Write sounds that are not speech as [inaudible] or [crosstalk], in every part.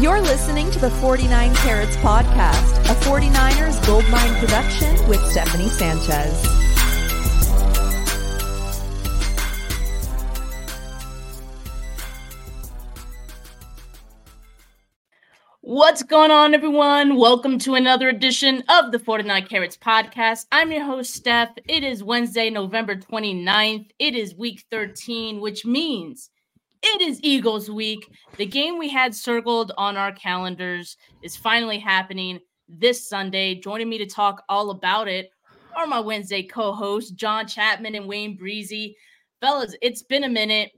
You're listening to the 49 Carats Podcast, a 49ers Goldmine production with Stephanie Sanchez. What's going on, everyone? Welcome to another edition of the 49 Carats Podcast. I'm your host, Steph. It is Wednesday, November 29th. It is week 13, which means it is Eagles week. The game we had circled on our calendars is finally happening this Sunday. Joining me to talk all about it are my Wednesday co hosts, John Chapman and Wayne Breezie. Fellas, it's been a minute.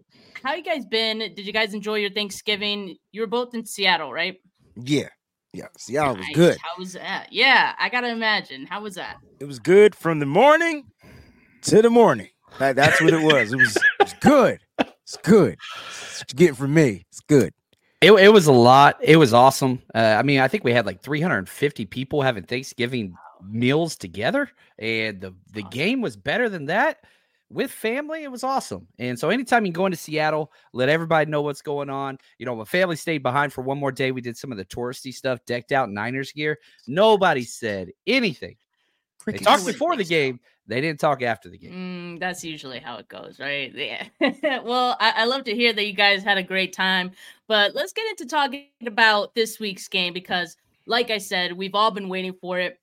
How you guys been? Did you guys enjoy your Thanksgiving? You were both in Seattle, right? Yeah. Yeah. Seattle was good. How was that? Yeah, I gotta imagine. How was that? It was good from the morning to the morning. That, that's what it was. It was, it was good. It's good. It's getting from me. It's good. It, it was a lot. It was awesome. Uh, I mean, I think we had like 350 people having Thanksgiving meals together, and the the game was better than that with family, it was awesome. And so anytime you go into Seattle, let everybody know what's going on. You know, my family stayed behind for one more day. We did some of the touristy stuff, decked out Niners gear. Nobody said anything. They talked before the game. They didn't talk after the game. Mm, that's usually how it goes, right? Yeah. [laughs] well, I, I love to hear that you guys had a great time. But let's get into talking about this week's game because, like I said, we've all been waiting for it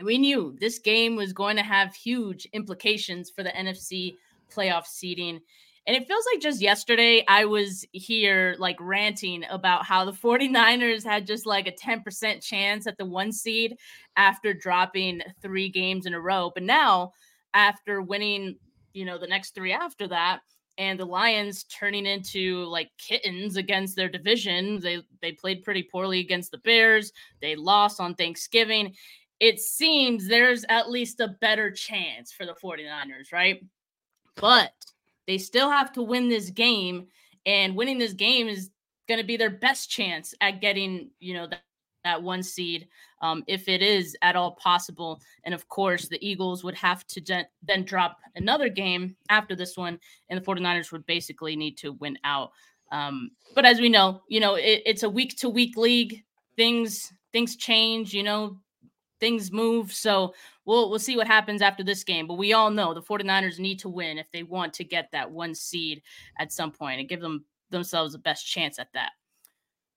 we knew this game was going to have huge implications for the NFC playoff seeding. And it feels like just yesterday I was here like ranting about how the [laughs] 49ers had just like a 10% chance at the one seed after dropping three games in a row. But now, after winning, you know, the next three after that, and the Lions turning into like kittens against their division. They they played pretty poorly against the Bears. They lost on Thanksgiving it seems there's at least a better chance for the 49ers, right? But they still have to win this game, and winning this game is going to be their best chance at getting, you know, that, that one seed, um, if it is at all possible. And of course, the Eagles would have to de- then drop another game after this one, and the 49ers would basically need to win out. Um, but as we know, you know, it, it's a week to week league. Things things change. You know, things move. So we'll we'll see what happens after this game. But we all know the 49ers need to win if they want to get that one seed at some point and give them themselves the best chance at that.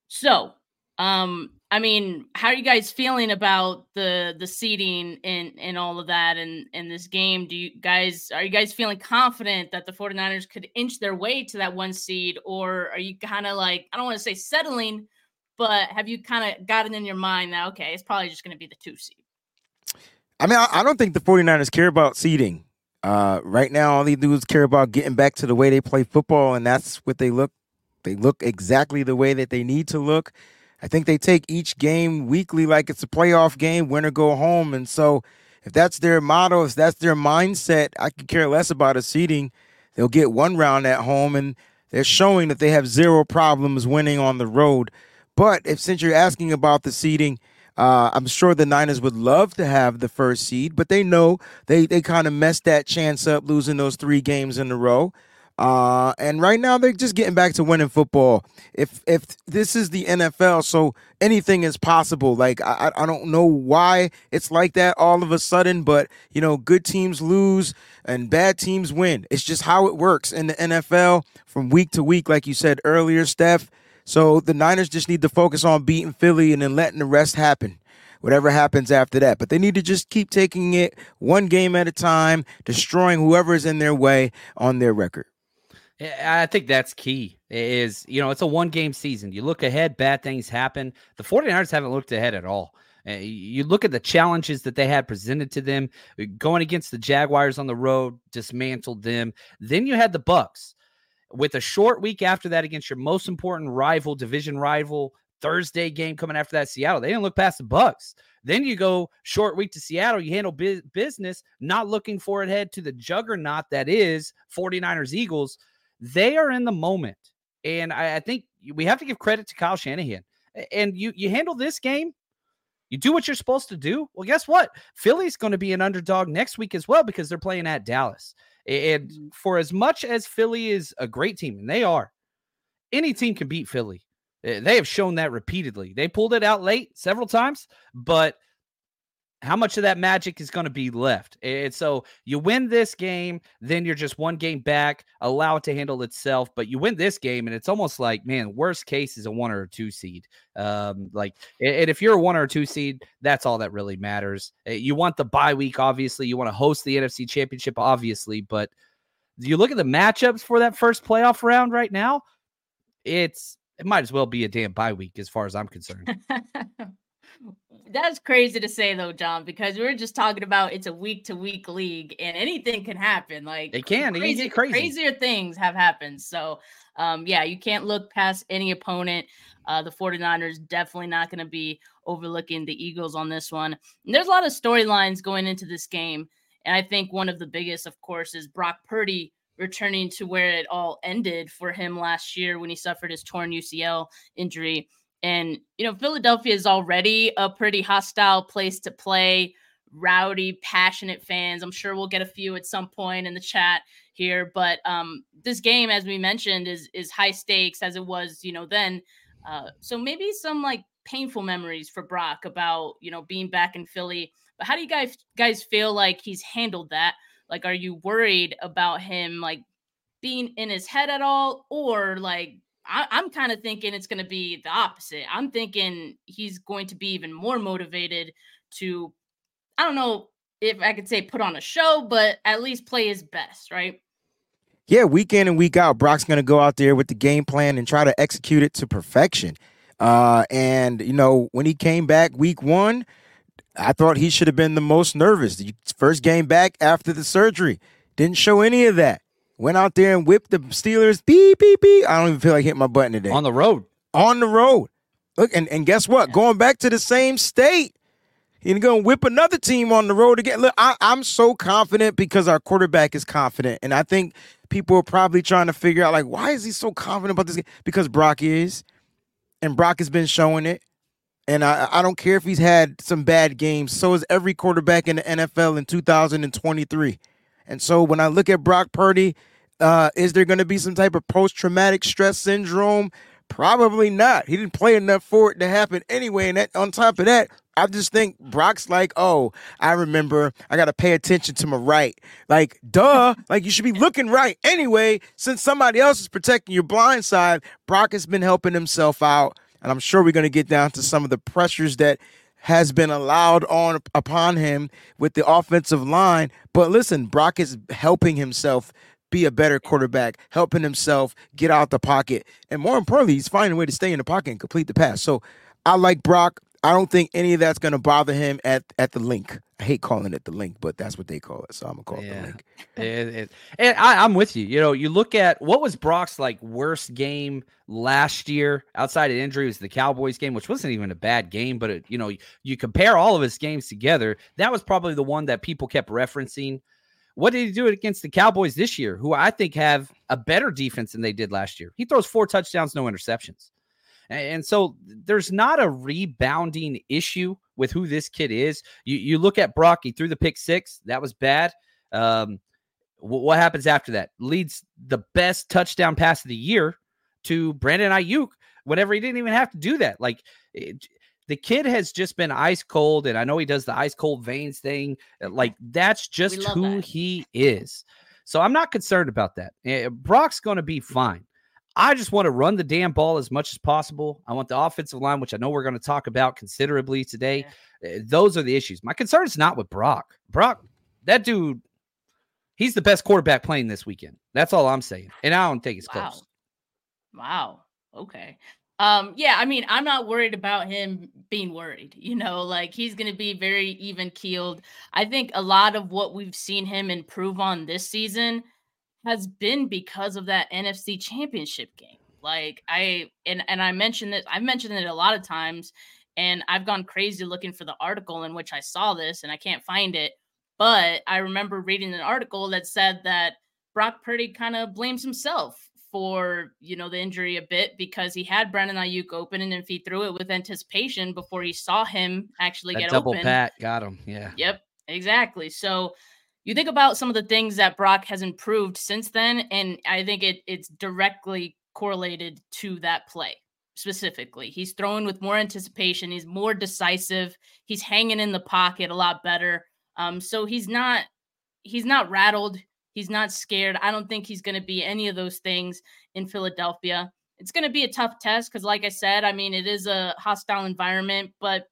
So um I mean, how are you guys feeling about the the seeding and and all of that and in this game? Do you guys are you guys feeling confident that the 49ers could inch their way to that one seed or are you kind of like I don't want to say settling but have you kind of gotten in your mind that okay, it's probably just going to be the two seed? I mean, I, I, don't think the 49ers care about seeding. Uh, right now, all they do is care about getting back to the way they play football, and that's what they look. They look exactly the way that they need to look. I think they take each game weekly like it's a playoff game, win or go home. And so, if that's their motto, if that's their mindset, I could care less about a seeding. They'll get one round at home, and they're showing that they have zero problems winning on the road. But if since you're asking about the seeding, uh, I'm sure the Niners would love to have the first seed, but they know they they kind of messed that chance up losing those three games in a row. Uh, and right now they're just getting back to winning football. If if this is the NFL, so anything is possible. Like I I don't know why it's like that all of a sudden, but you know, good teams lose and bad teams win. It's just how it works in the NFL from week to week, like you said earlier, Steph. So the Niners just need to focus on beating Philly and then letting the rest happen. Whatever happens after that. But they need to just keep taking it one game at a time, destroying whoever is in their way on their record. I think that's key. Is you know, it's a one game season. You look ahead, bad things happen. The 49ers haven't looked ahead at all. Uh, you look at the challenges that they had presented to them going against the Jaguars on the road, dismantled them. Then you had the Bucs with a short week after that against your most important rival, division rival, Thursday game coming after that, Seattle. They didn't look past the Bucs. Then you go short week to Seattle. You handle bu- business, not looking for it head to the juggernaut that is 49ers Eagles. They are in the moment. And I, I think we have to give credit to Kyle Shanahan. And you you handle this game, you do what you're supposed to do. Well, guess what? Philly's going to be an underdog next week as well because they're playing at Dallas. And mm-hmm. for as much as Philly is a great team, and they are, any team can beat Philly. They have shown that repeatedly. They pulled it out late several times, but how much of that magic is going to be left? And so you win this game, then you're just one game back, allow it to handle itself. But you win this game, and it's almost like, man, worst case is a one or a two seed. Um, like, and if you're a one or a two seed, that's all that really matters. You want the bye week, obviously. You want to host the NFC Championship, obviously. But you look at the matchups for that first playoff round right now, it's it might as well be a damn bye week as far as I'm concerned. [laughs] That's crazy to say though, John, because we are just talking about it's a week to week league and anything can happen. Like it can, crazy, it crazy. crazier things have happened. So um, yeah, you can't look past any opponent. Uh, the 49ers definitely not going to be overlooking the Eagles on this one. And there's a lot of storylines going into this game. And I think one of the biggest, of course, is Brock Purdy returning to where it all ended for him last year when he suffered his torn UCL injury. And, you know, Philadelphia is already a pretty hostile place to play, rowdy, passionate fans. I'm sure we'll get a few at some point in the chat here. But um, this game, as we mentioned, is is high stakes as it was, you know, then. Uh, so maybe some like painful memories for Brock about, you know, being back in Philly. But how do you guys guys feel like he's handled that? Like, are you worried about him like being in his head at all, or like I, am kind of thinking it's going to be the opposite. I'm thinking he's going to be even more motivated to, I don't know if I could say put on a show, but at least play his best, right? Yeah, week in and week out, Brock's going to go out there with the game plan and try to execute it to perfection. Uh, and, you know, when he came back week one, I thought he should have been the most nervous. The first game back after the surgery didn't show any of that. Went out there and whipped the Steelers. Beep, beep, beep. I don't even feel like hitting my button today. On the road. On the road. Look, and, and guess what? Going back to the same state. He's going to whip another team on the road again. Look, I, I'm so confident because our quarterback is confident. And I think people are probably trying to figure out, like, why is he so confident about this game? Because Brock is. And Brock has been showing it. And I, I don't care if he's had some bad games. So is every quarterback in the NFL in 2023. And so when I look at Brock Purdy, uh, is there going to be some type of post traumatic stress syndrome? Probably not. He didn't play enough for it to happen anyway. And that, on top of that, I just think Brock's like, oh, I remember I got to pay attention to my right. Like, duh. Like, you should be looking right anyway. Since somebody else is protecting your blind side, Brock has been helping himself out. And I'm sure we're going to get down to some of the pressures that has been allowed on upon him with the offensive line. But listen, Brock is helping himself be a better quarterback, helping himself get out the pocket, and more importantly, he's finding a way to stay in the pocket and complete the pass. So I like Brock. I don't think any of that's going to bother him at at the Linc. I hate calling it the Linc, but that's what they call it. So I'm gonna call yeah. it the Linc. [laughs] it, it, and I, I'm with you. You know, you look at what was Brock's like worst game last year outside of injury was the Cowboys game, which wasn't even a bad game, but it, you know, you compare all of his games together. That was probably the one that people kept referencing. What did he do against the Cowboys this year, who I think have a better defense than they did last year? He throws four touchdowns, no interceptions. And so there's not a rebounding issue with who this kid is. You you look at Brock, he threw the pick six. That was bad. Um, what happens after that? Leads the best touchdown pass of the year to Brandon Aiyuk whenever he didn't even have to do that. Like it, the kid has just been ice cold, and I know he does the ice cold veins thing. Uh, like that's just who that. he is. So I'm not concerned about that. Eh, Brock's going to be fine. I just want to run the damn ball as much as possible. I want the offensive line, which I know we're going to talk about considerably today. Yeah. Those are the issues. My concern is not with Brock. Brock, that dude, he's the best quarterback playing this weekend. That's all I'm saying. And I don't think it's wow. close. Wow. Okay. Um, yeah, I mean, I'm not worried about him being worried. You know, like he's going to be very even keeled. I think a lot of what we've seen him improve on this season has been because of that NFC championship game. Like I and and I mentioned it, I've mentioned it a lot of times, and I've gone crazy looking for the article in which I saw this, and I can't find it. But I remember reading an article that said that Brock Purdy kind of blames himself for you know the injury a bit because he had Brandon Aiyuk open, and if he threw it with anticipation before he saw him actually that get double open, pat got him. Yeah. Yep, exactly. So you think about some of the things that Brock has improved since then, and I think it it's directly correlated to that play specifically. He's throwing with more anticipation. He's more decisive. He's hanging in the pocket a lot better. Um, so he's not he's not rattled. He's not scared. I don't think he's going to be any of those things in Philadelphia. It's going to be a tough test because, like I said, I mean, it is a hostile environment, but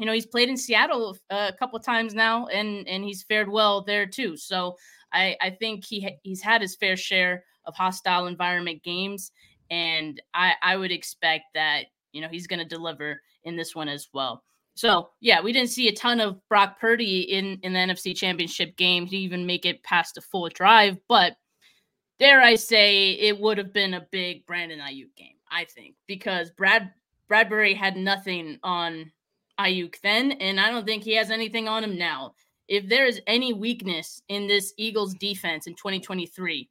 you know he's played in Seattle a couple times now, and and he's fared well there too. So I I think he he's had his fair share of hostile environment games, and I I would expect that you know he's going to deliver in this one as well. So yeah, we didn't see a ton of Brock Purdy in in the NFC Championship game to even make it past a full drive, but dare I say it would have been a big Brandon Aiyuk game, I think, because Brad Bradberry had nothing on Aiyuk then, and I don't think he has anything on him now. If there is any weakness in this Eagles defense in 2023,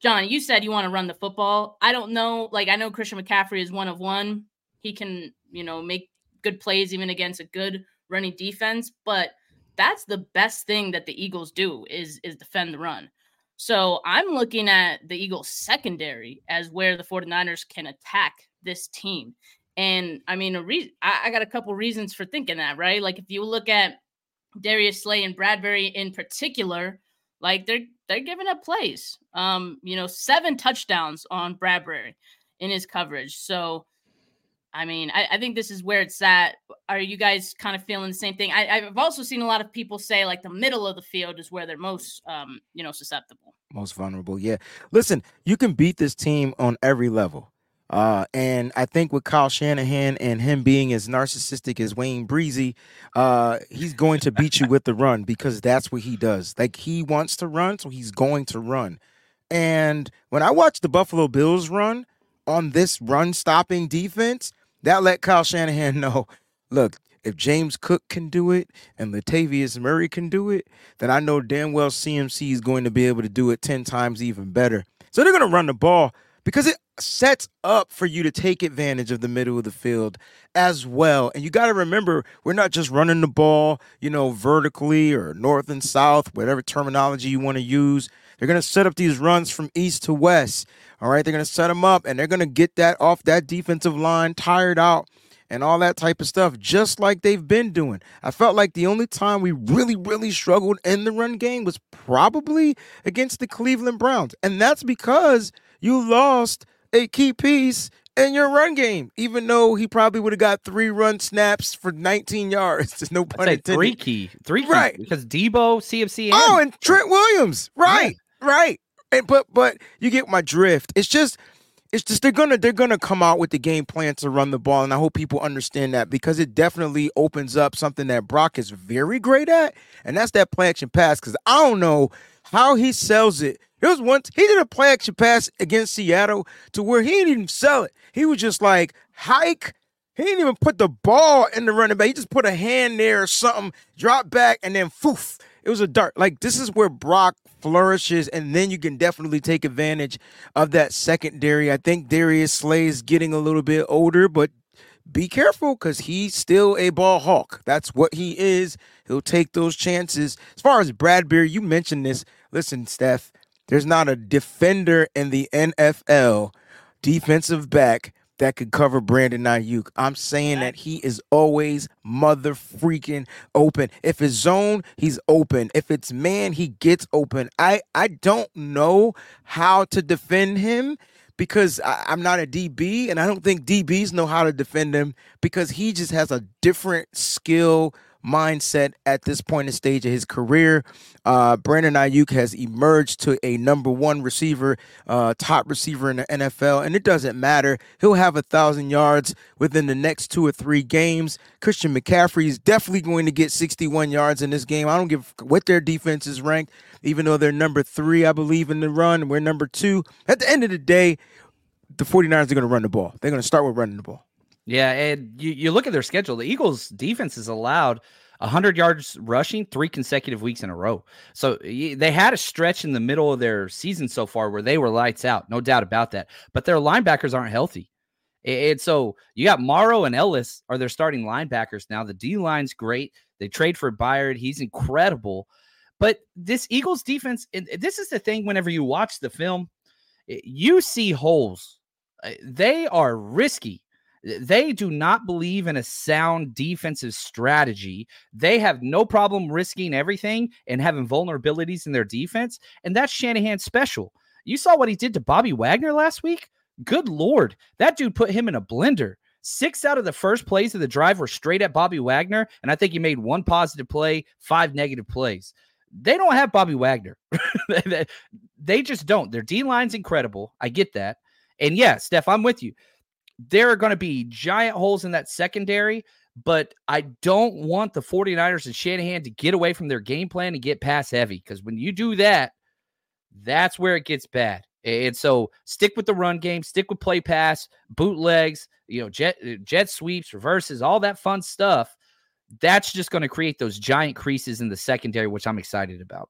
John, you said you want to run the football. I don't know. Like, I know Christian McCaffrey is one of one. He can, you know, make good plays even against a good running defense, but that's the best thing that the Eagles do is is defend the run. So I'm looking at the Eagles secondary as where the 49ers can attack this team. And I mean, a I, I got a couple reasons for thinking that, right? Like if you look at Darius Slay and Bradberry in particular, like they're they're giving up plays. Um, you know, seven touchdowns on Bradberry in his coverage. So I mean, I, I, think this is where it's at. Are you guys kind of feeling the same thing? I, have also seen a lot of people say like the middle of the field is where they're most, um, you know, susceptible, most vulnerable. Yeah. Listen, you can beat this team on every level. Uh, and I think with Kyle Shanahan and him being as narcissistic as Wayne Breezie, uh, he's going to beat you with the run because that's what he does. Like he wants to run, so he's going to run. And when I watch the Buffalo Bills run on this run stopping defense, that let Kyle Shanahan [laughs] know, look, if James Cook can do it and Latavius Murray can do it, then I know damn well CMC is going to be able to do it 10 times even better. So they're going to run the ball because it sets up for you to take advantage of the middle of the field as well. And you got to remember, we're not just running the ball, you know, vertically or north and south, whatever terminology you want to use. They're going to set up these runs from east to west. All right. They're going to set them up and they're going to get that off that defensive line tired out and all that type of stuff, just like they've been doing. I felt like the only time we really, really struggled in the run game was probably against the Cleveland Browns. And that's because you lost a key piece in your run game, even though he probably would have got three run snaps for 19 yards. [laughs] There's no pun intended. Three key, three key, right? Because Deebo, CMC, and oh, and Trent Williams, right, yeah. right. And but but you get my drift. It's just it's just they're gonna they're gonna come out with the game plan to run the ball, and I hope people understand that because it definitely opens up something that Brock is very great at, and that's that play action pass. Because I don't know how he sells it there was once he did a play action pass against Seattle to where he didn't even sell it. He was just like hike. He didn't even put the ball in the running back. He just put a hand there or something, drop back, and then foof. It was a dart. Like this is where Brock flourishes, and then you can definitely take advantage of that secondary. I think Darius Slay is getting a little bit older, but be careful because he's still a ball hawk. That's what he is. He'll take those chances. As far as Bradberry, you mentioned this. Listen, Steph, there's not a defender in the NFL, defensive back, that could cover Brandon Aiyuk. I'm saying that he is always mother freaking open. If it's zone, he's open. If it's man, he gets open. I I don't know how to defend him because I, am not a DB, and I don't think DBs know how to defend him because he just has a different skill mindset at this point in stage of his career. Uh, Brandon Aiyuk has emerged to a number one receiver, uh, top receiver in the NFL, and it doesn't matter. He'll have a thousand yards within the next two or three games. Christian McCaffrey is definitely going to get 61 yards in this game. I don't give what their defense is ranked, even though they're number three, I believe, in the run. We're number two. At the end of the day, the 49ers are going to run the ball. They're going to start with running the ball. Yeah, and you, you look at their schedule. The Eagles' defense is allowed 100 yards rushing three consecutive weeks in a row. So they had a stretch in the middle of their season so far where they were lights out, no doubt about that. But their linebackers aren't healthy. And so you got Morrow and Ellis are their starting linebackers now. The D line's great. They trade for Byard. He's incredible. But this Eagles defense, and this is the thing whenever you watch the film, you see holes. Uh, they are risky. They do not believe in a sound defensive strategy. They have no problem risking everything and having vulnerabilities in their defense. And that's Shanahan special. You saw what he did to Bobby Wagner last week? Good Lord. That dude put him in a blender. Six out of the first plays of the drive were straight at Bobby Wagner. And I think he made one positive play, five negative plays. They don't have Bobby Wagner. [laughs] they just don't. Their D line's incredible. I get that. And yeah, Steph, I'm with you there are going to be giant holes in that secondary, but I don't want the 49ers and Shanahan to get away from their game plan and get pass heavy because when you do that, that's where it gets bad. And so stick with the run game, stick with play pass, bootlegs, you know, jet uh, jet sweeps, reverses, all that fun stuff. That's just going to create those giant creases in the secondary, which I'm excited about.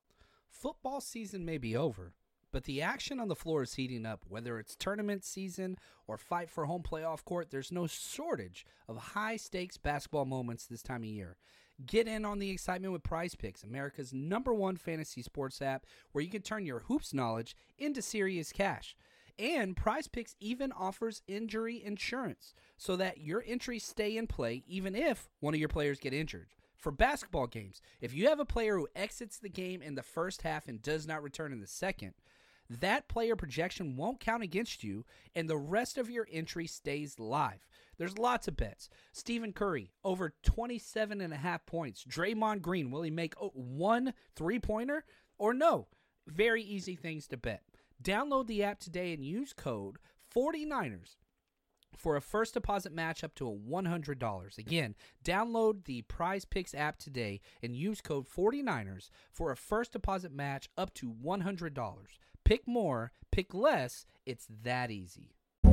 Football season may be over, but the action on the floor is heating up. Whether it's tournament season or fight for home playoff court, there's no shortage of high stakes basketball moments this time of year. Get in on the excitement with PrizePicks, America's number one fantasy sports app, where you can turn your hoops knowledge into serious cash. And PrizePicks even offers injury insurance so that your entries stay in play even if one of your players get injured for basketball games, if you have a player who exits the game in the first half and does not return in the second, that player projection won't count against you, and the rest of your entry stays live. There's lots of bets. Stephen Curry, over 27 and a half points. Draymond Green, will he make one three pointer or no? Very easy things to bet. Download the app today and use code 49ers for a first deposit match up to a $100. Again, download the PrizePicks app today and use code 49ers for a first deposit match up to $100. Pick more, pick less. It's that easy.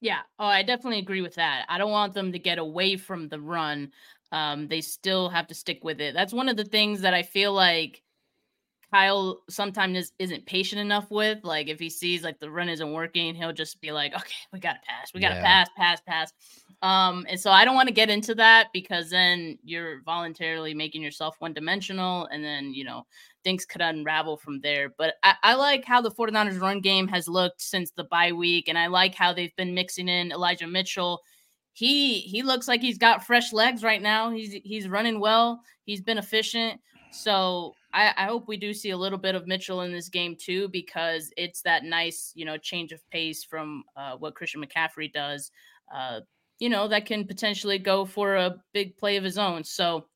Yeah. Oh, I definitely agree with that. I don't want them to get away from the run. Um, they still have to stick with it. That's one of the things that I feel like Kyle sometimes isn't patient enough with. Like if he sees like the run isn't working, he'll just be like, "Okay, we got to pass. We got to yeah. pass, pass, pass." Um, and so I don't want to get into that because then you're voluntarily making yourself one dimensional, and then you know things could unravel from there. But I, I, like how the 49ers run game has looked since the bye week, and I like how they've been mixing in Elijah Mitchell. He he looks like he's got fresh legs right now. He's he's running well. He's been efficient. So I, I hope we do see a little bit of Mitchell in this game too, because it's that nice, you know, change of pace from uh, what Christian McCaffrey does. Uh, you know, that can potentially go for a big play of his own. So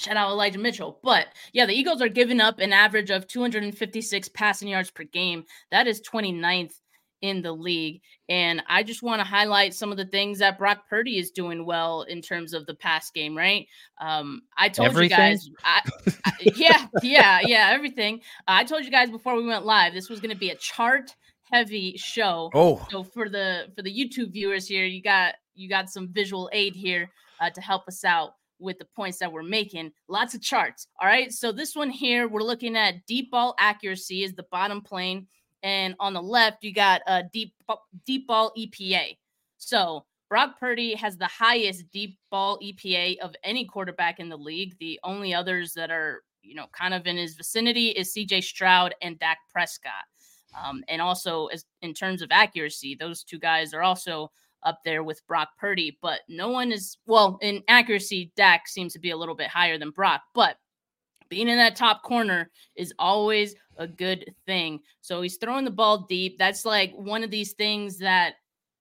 Shout out Elijah Mitchell. But yeah, the Eagles are giving up an average of 256 passing yards per game. That is 29th in the league. And I just want to highlight some of the things that Brock Purdy is doing well in terms of the pass game, right? Um, I told everything? you guys, I, I, yeah, yeah, yeah, everything. I told you guys before we went live, this was going to be a chart heavy show. Oh, so for the for the YouTube viewers here, you got you got some visual aid here uh, to help us out with the points that we're making. Lots of charts. All right. So this one here, we're looking at deep ball accuracy is the bottom plane. And on the left, you got a deep deep ball EPA. So Brock Purdy has the highest deep ball EPA of any quarterback in the league. The only others that are, you know, kind of in his vicinity is CJ Stroud and Dak Prescott. Um, and also, as in terms of accuracy, those two guys are also up there with Brock Purdy. But no one is well in accuracy. Dak seems to be a little bit higher than Brock, but being in that top corner is always a good thing. So he's throwing the ball deep. That's like one of these things that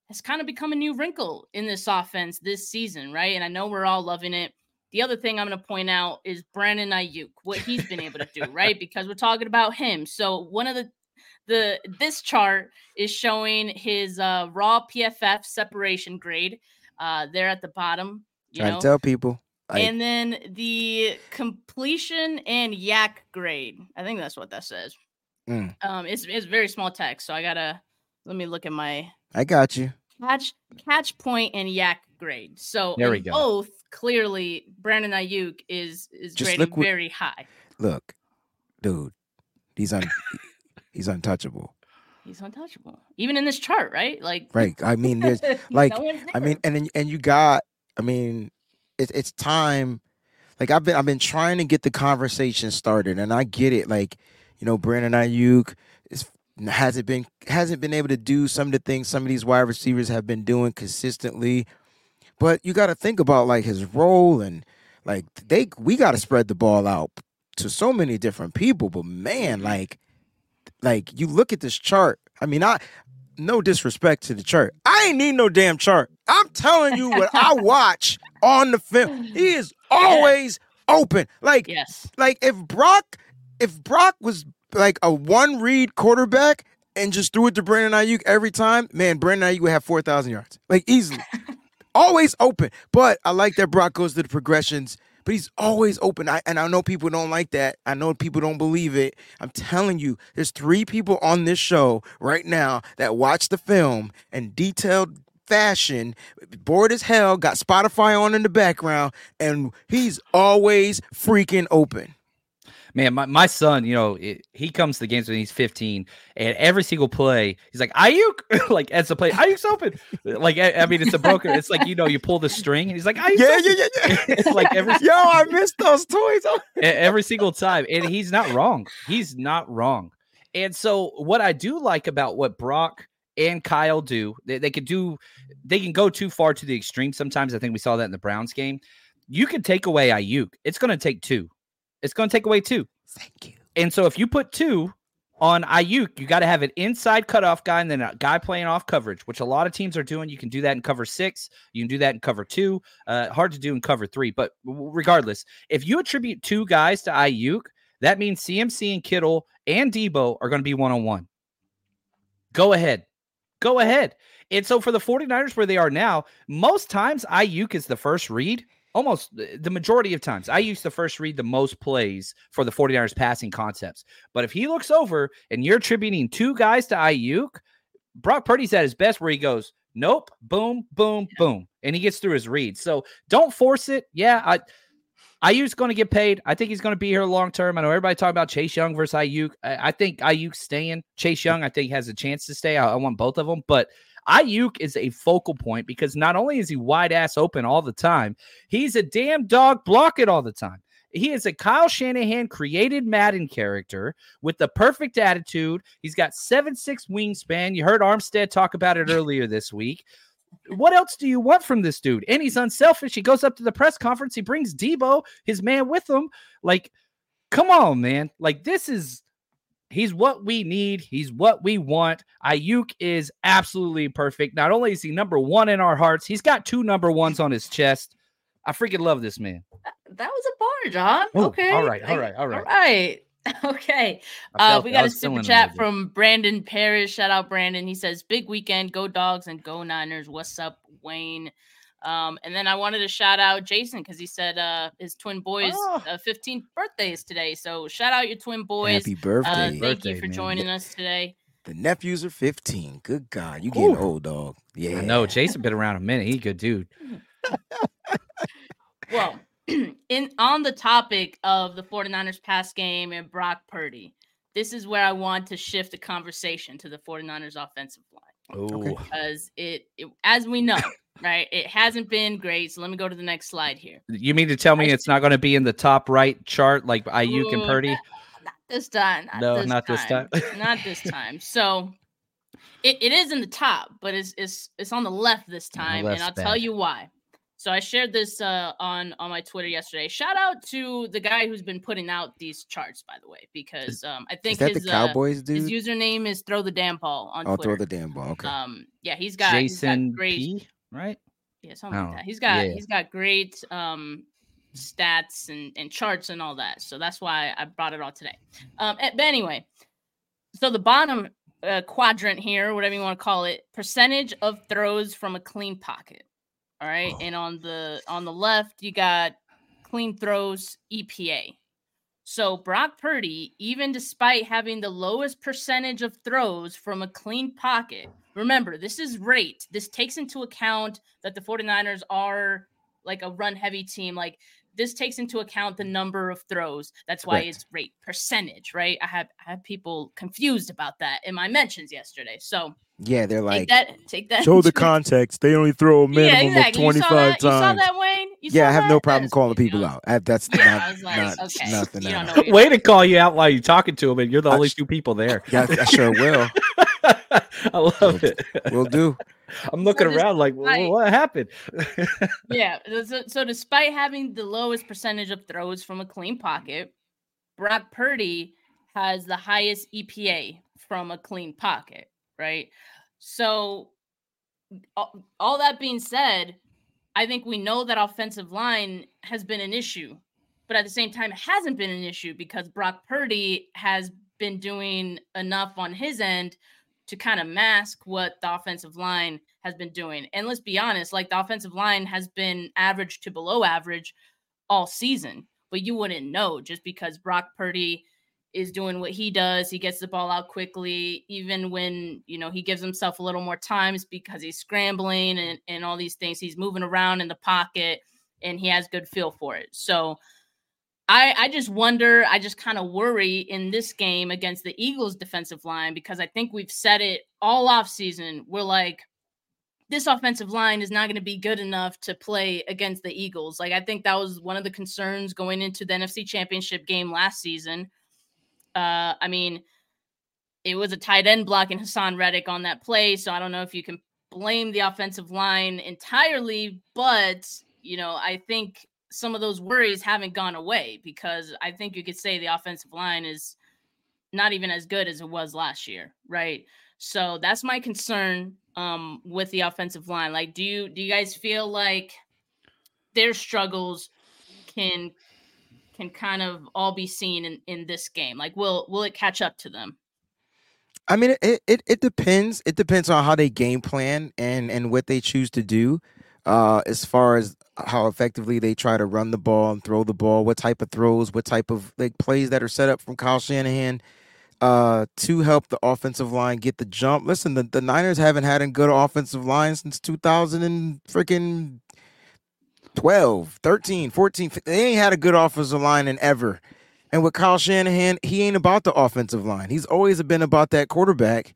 has kind of become a new wrinkle in this offense this season, right? And I know we're all loving it. The other thing I'm going to point out is Brandon Aiyuk, what he's been able to do, right? [laughs] Because we're talking about him. So one of the the this chart is showing his uh, raw PFF separation grade. Uh, there at the bottom. You Trying know? to tell people. I- and then the completion and YAC grade. I think that's what that says. Mm. Um, it's it's very small text, so I gotta let me look at my I got you. catch catch point and YAC grade. So There we go. both clearly Brandon Aiyuk is is Just graded look what- very high. Look, dude, he's un he's untouchable. He's untouchable, even in this chart, right? Like, Right. I mean, there's [laughs] like no I mean, and then and you got. I mean, it's it's time. Like I've been I've been trying to get the conversation started, and I get it. Like you know, Brandon Aiyuk is hasn't been hasn't been able to do some of the things some of these wide receivers have been doing consistently. But you got to think about like his role and like they we got to spread the ball out to so many different people. But man, like like you look at this chart. I mean, I no disrespect to the chart. I ain't need no damn chart. I'm telling you what I [laughs] watch on the film. He is always open. Like yes, like if Brock if Brock was like a one read quarterback and just threw it to Brandon Aiyuk every time, man, Brandon Aiyuk would have 4,000 yards. Like easily. [laughs] always open. But I like that Brock goes to the progressions, but he's always open. I, and I know people don't like that. I know people don't believe it. I'm telling you, there's three people on this show right now that watch the film in detailed fashion, bored as hell, got Spotify on in the background, and he's always freaking open. Man, my, my son, you know, it, he comes to the games when he's 15, and every single play, he's like, Aiyuk, [laughs] like as a play, Aiyuk's open. Like, I, I mean, it's a broken, it's like, you know, you pull the string, and he's like, Aiyuk's Yeah, open." yeah, yeah, yeah. [laughs] It's like every [laughs] Yo, I missed those toys. every single time. And he's not wrong. He's not wrong. And so, what I do like about what Brock and Kyle do, they, they could do, they can go too far to the extreme. Sometimes I think we saw that in the Browns game. You can take away Aiyuk. It's going to take two. It's going to take away two. Thank you. And so, if you put two on Aiyuk, you got to have an inside cutoff guy and then a guy playing off coverage, which a lot of teams are doing. You can do that in cover six. You can do that in cover two. Uh, hard to do in cover three. But regardless, if you attribute two guys to Aiyuk, that means CMC and Kittle and Deebo are going to be one on one. Go ahead. Go ahead. And so for the 49ers where they are now, most times Aiyuk is the first read. Almost the the majority of times, I used to first read the most plays for the 49ers passing concepts. But if he looks over and you're attributing two guys to Aiyuk, Brock Purdy's at his best where he goes, nope, boom, boom, boom, and he gets through his reads. So don't force it. Yeah, I Aiyuk's going to get paid. I think he's going to be here long term. I know everybody talking about Chase Young versus Aiyuk. I, I think Aiyuk's staying. Chase Young, I think, has a chance to stay. I, I want both of them, but Aiyuk is a focal point because not only is he wide ass open all the time, he's a damn dog block it all the time. He is a Kyle Shanahan created Madden character with the perfect attitude. He's got seven six wingspan. You heard Armstead talk about it earlier this week. What else do you want from this dude? And he's unselfish. He goes up to the press conference. He brings Deebo, his man, with him. Like, come on, man. Like, this is he's what we need. He's what we want. Aiyuk is absolutely perfect. Not only is he number one in our hearts, he's got two number ones on his chest. I freaking love this man. that was a bar, John. Oh, okay, All right. All right. All right. All right. [laughs] Okay. Uh, we got a super feeling it a chat from Brandon Parrish. Shout out Brandon. He says, "Big weekend, go dogs and go Niners." What's up, Wayne? Um, and then I wanted to shout out Jason because he said uh, his twin boys' Oh. uh, 15th birthday is today. So shout out your twin boys. Happy Uh, birthday. thank Birthday, you for man. joining us today. the nephews are 15. Good God. You getting Ooh. old, dog. Yeah. I know Jason has been around a minute. He a good dude. [laughs] Well, [clears throat] in on the topic of the 49ers pass game and Brock Purdy, this is where I want to shift the conversation to the 49ers offensive line. Oh, because it, it as we know right? It hasn't been great. So let me go to the next slide here. You mean to tell me it's not going to be in the top right chart like Aiyuk and Purdy? Not this time. Not No, this not this time. [laughs] not this time. So it, it is in the top, but it's it's it's on the left this time, and I'll tell you why. So I shared this uh, on on my Twitter yesterday. Shout out to the guy who's been putting out these charts, by the way, because um, I think Is that his, the Cowboys uh, dude? his username is throw the damn ball on I'll Twitter. throw the damn ball. Okay. Um, yeah, he's got he's got Jason great P, right? yeah, something like Oh, that. He's got yeah. he's got great um stats and, and charts and all that. So that's why I brought it all today. Um eh, but anyway, so the bottom uh, quadrant here, whatever you want to call it, percentage of throws from a clean pocket. All right. And on the on the left, you got clean throws EPA. So Brock Purdy, even despite having the lowest percentage of throws from a clean pocket, remember this is rate. This takes into account that the 49ers are like a run heavy team. Like this takes into account the number of throws. That's why Correct. it's rate percentage, right? I have I have people confused about that in my mentions yesterday. So yeah, they're like take that take that show the context. They only throw a minimum yeah, exactly. of 25 that? You saw times. that, Wayne? You yeah, saw I have that? no problem calling people out. That's Yeah, not, I was like, not okay, nothing. you at don't all. know what you're Way to call you out while you're talking to him, and you're the I only sh- two people there. Yeah, I sure will. [laughs] I love it. We'll do. [laughs] I'm looking this around like, well, what happened? [laughs] Yeah. So, so despite having the lowest percentage of throws from a clean pocket, Brock Purdy has the highest EPA from a clean pocket, right? So all, all that being said, I think we know that offensive line has been an issue, but at the same time, it hasn't been an issue because Brock Purdy has been doing enough on his end to kind of mask what the offensive line has been doing. And let's be honest, like the offensive line has been average to below average all season, but you wouldn't know just because Brock Purdy is doing what he does. He gets the ball out quickly, even when you know he gives himself a little more time, it's because he's scrambling and, and all these things. He's moving around in the pocket and he has good feel for it. So I, I just wonder, I just kind of worry in this game against the Eagles defensive line because I think we've said it all off season. We're like, this offensive line is not going to be good enough to play against the Eagles. Like I think that was one of the concerns going into the NFC Championship game last season. Uh, I mean, it was a tight end blocking Haason Reddick on that play, so I don't know if you can blame the offensive line entirely, but you know, I think some of those worries haven't gone away because I think you could say the offensive line is not even as good as it was last year, right? So that's my concern um with the offensive line. Like do you do you guys feel like their struggles can can kind of all be seen in in this game? Like will will it catch up to them? I mean, it, it it depends. It depends on how they game plan and and what they choose to do, uh, as far as how effectively they try to run the ball and throw the ball. What type of throws? What type of like plays that are set up from Kyle Shanahan, uh, to help the offensive line get the jump. Listen, the, the Niners haven't had a good offensive line since two thousand and freaking 12, 13, 14. They ain't had a good offensive line in ever. And with Kyle Shanahan, he ain't about the offensive line. He's always been about that quarterback.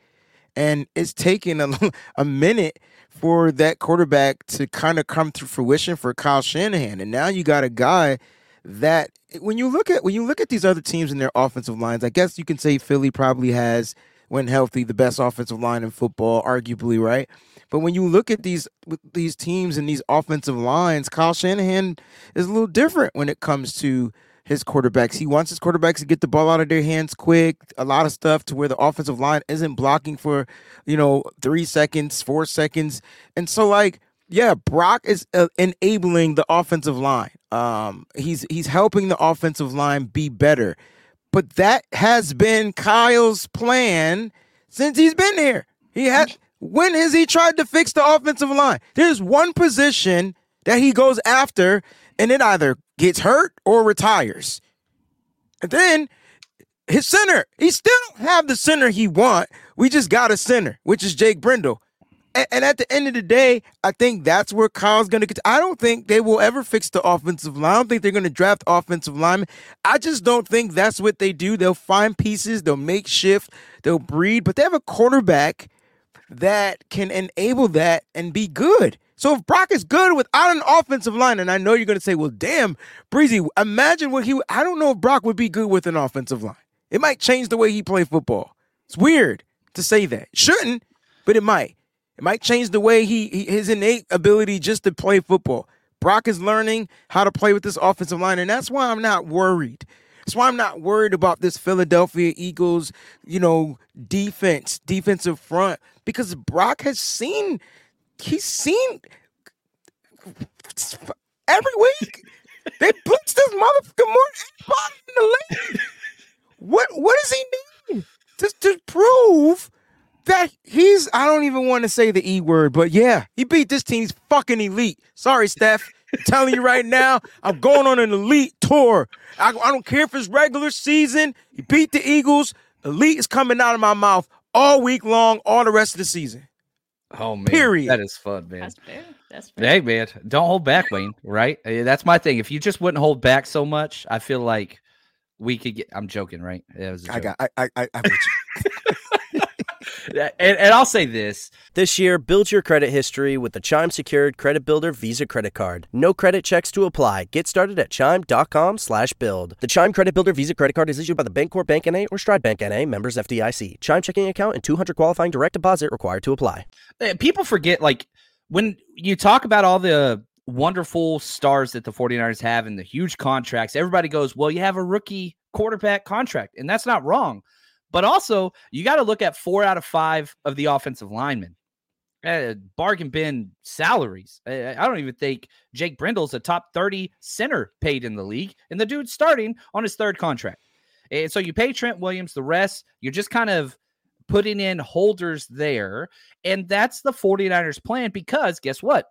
And it's taken a, [laughs] a minute for that quarterback to kind of come to fruition for Kyle Shanahan. And now you got a guy that when you look at when you look at these other teams and their offensive lines, I guess you can say Philly probably has, when healthy, the best offensive line in football, arguably, right? But when you look at these these teams and these offensive lines, Kyle Shanahan is a little different when it comes to his quarterbacks. He wants his quarterbacks to get the ball out of their hands quick, a lot of stuff to where the offensive line isn't blocking for, you know, three seconds, four seconds. And so, like, yeah, Brock is uh, enabling the offensive line. Um, he's he's helping the offensive line be better. But that has been Kyle's plan since he's been here. He had when has he tried to fix the offensive line? There's one position that he goes after, and it either gets hurt or retires. And then his center, he still don't have the center he want. We just got a center, which is Jake Brendel. And, at the end of the day, I think that's where Kyle's going to get. I don't think they will ever fix the offensive line. I don't think they're going to draft offensive linemen. I just don't think that's what they do. They'll find pieces, they'll make shift, they'll breed, but they have a quarterback that can enable that and be good. So if Brock is good without an offensive line, and I know you're going to say, well, damn, Breezie, imagine what he, I don't know if Brock would be good with an offensive line. It might change the way he play football. It's weird to say that. Shouldn't, but it might. It might change the way he, he his innate ability just to play football. Brock is learning how to play with this offensive line, and that's why I'm not worried. That's why I'm not worried about this Philadelphia Eagles, you know, defense, defensive front, because Brock has seen, he's seen every week. They blitzed this motherfucker more in the league. What what does he need? Just to prove that he's I don't even want to say the E word, but yeah, he beat this team. He's fucking elite. Sorry, Steph. I'm telling you right now, I'm going on an elite tour. I, I don't care if it's regular season. He beat the Eagles. Elite is coming out of my mouth all week long, all the rest of the season. Oh man, Period. That is fun, man. That's fair. That's fair. Hey man, don't hold back, Wayne. Right? Uh, That's my thing. If you just wouldn't hold back so much, I feel like we could get. I'm joking, right? Yeah, it was a I joke. got I I I, I with you. Yeah, [laughs] and, and I'll say this: This year, build your credit history with the Chime Secured Credit Builder Visa Credit Card. No credit checks to apply. Get started at chime.com slash build. The Chime Credit Builder Visa Credit Card is issued by the Bancorp Bank NA or Stride Bank NA, members FDIC. Chime checking account and 200 qualifying direct deposit required to apply. uh, people forget like when you talk about all the wonderful stars that the 49ers have and the huge contracts everybody goes well you have a rookie quarterback contract and that's not wrong but also you got to look at four out of five of the offensive linemen uh, bargain bin salaries I, I don't even think Jake Brendel's a top 30 center paid in the league and the dude's starting on his third contract and so you pay trent williams the rest you're just kind of putting in holders there and that's the 49ers plan because guess what?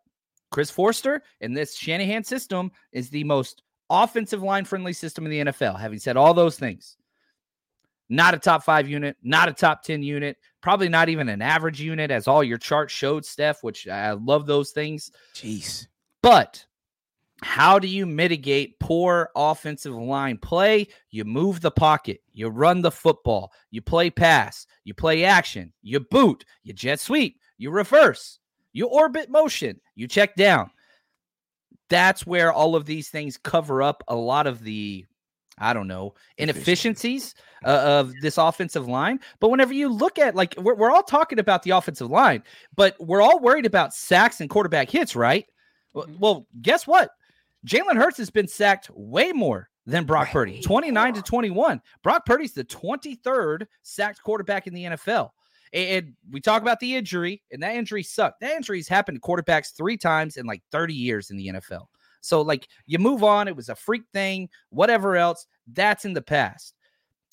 Chris Foerster and this Shanahan system is the most offensive line friendly system in the NFL. Having said all those things, not a top five unit, not a top 10 unit, probably not even an average unit, as all your charts showed, Steph, which I love those things. Jeez. But how do you mitigate poor offensive line play? You move the pocket, you run the football, you play pass, you play action, you boot, you jet sweep, you reverse, you orbit motion, you check down. That's where all of these things cover up a lot of the, I don't know, inefficiencies uh, of this offensive line. But whenever you look at, like, we're, we're all talking about the offensive line, but we're all worried about sacks and quarterback hits, right? Well- Well, guess what? Jalen Hurts has been sacked way more than Brock Purdy, 29 to 21. Brock Purdy's the 23rd sacked quarterback in the NFL. And we talk about the injury, and that injury sucked. That injury's happened to quarterbacks three times in like 30 years in the NFL. So, like, you move on. It was a freak thing, whatever else. That's in the past.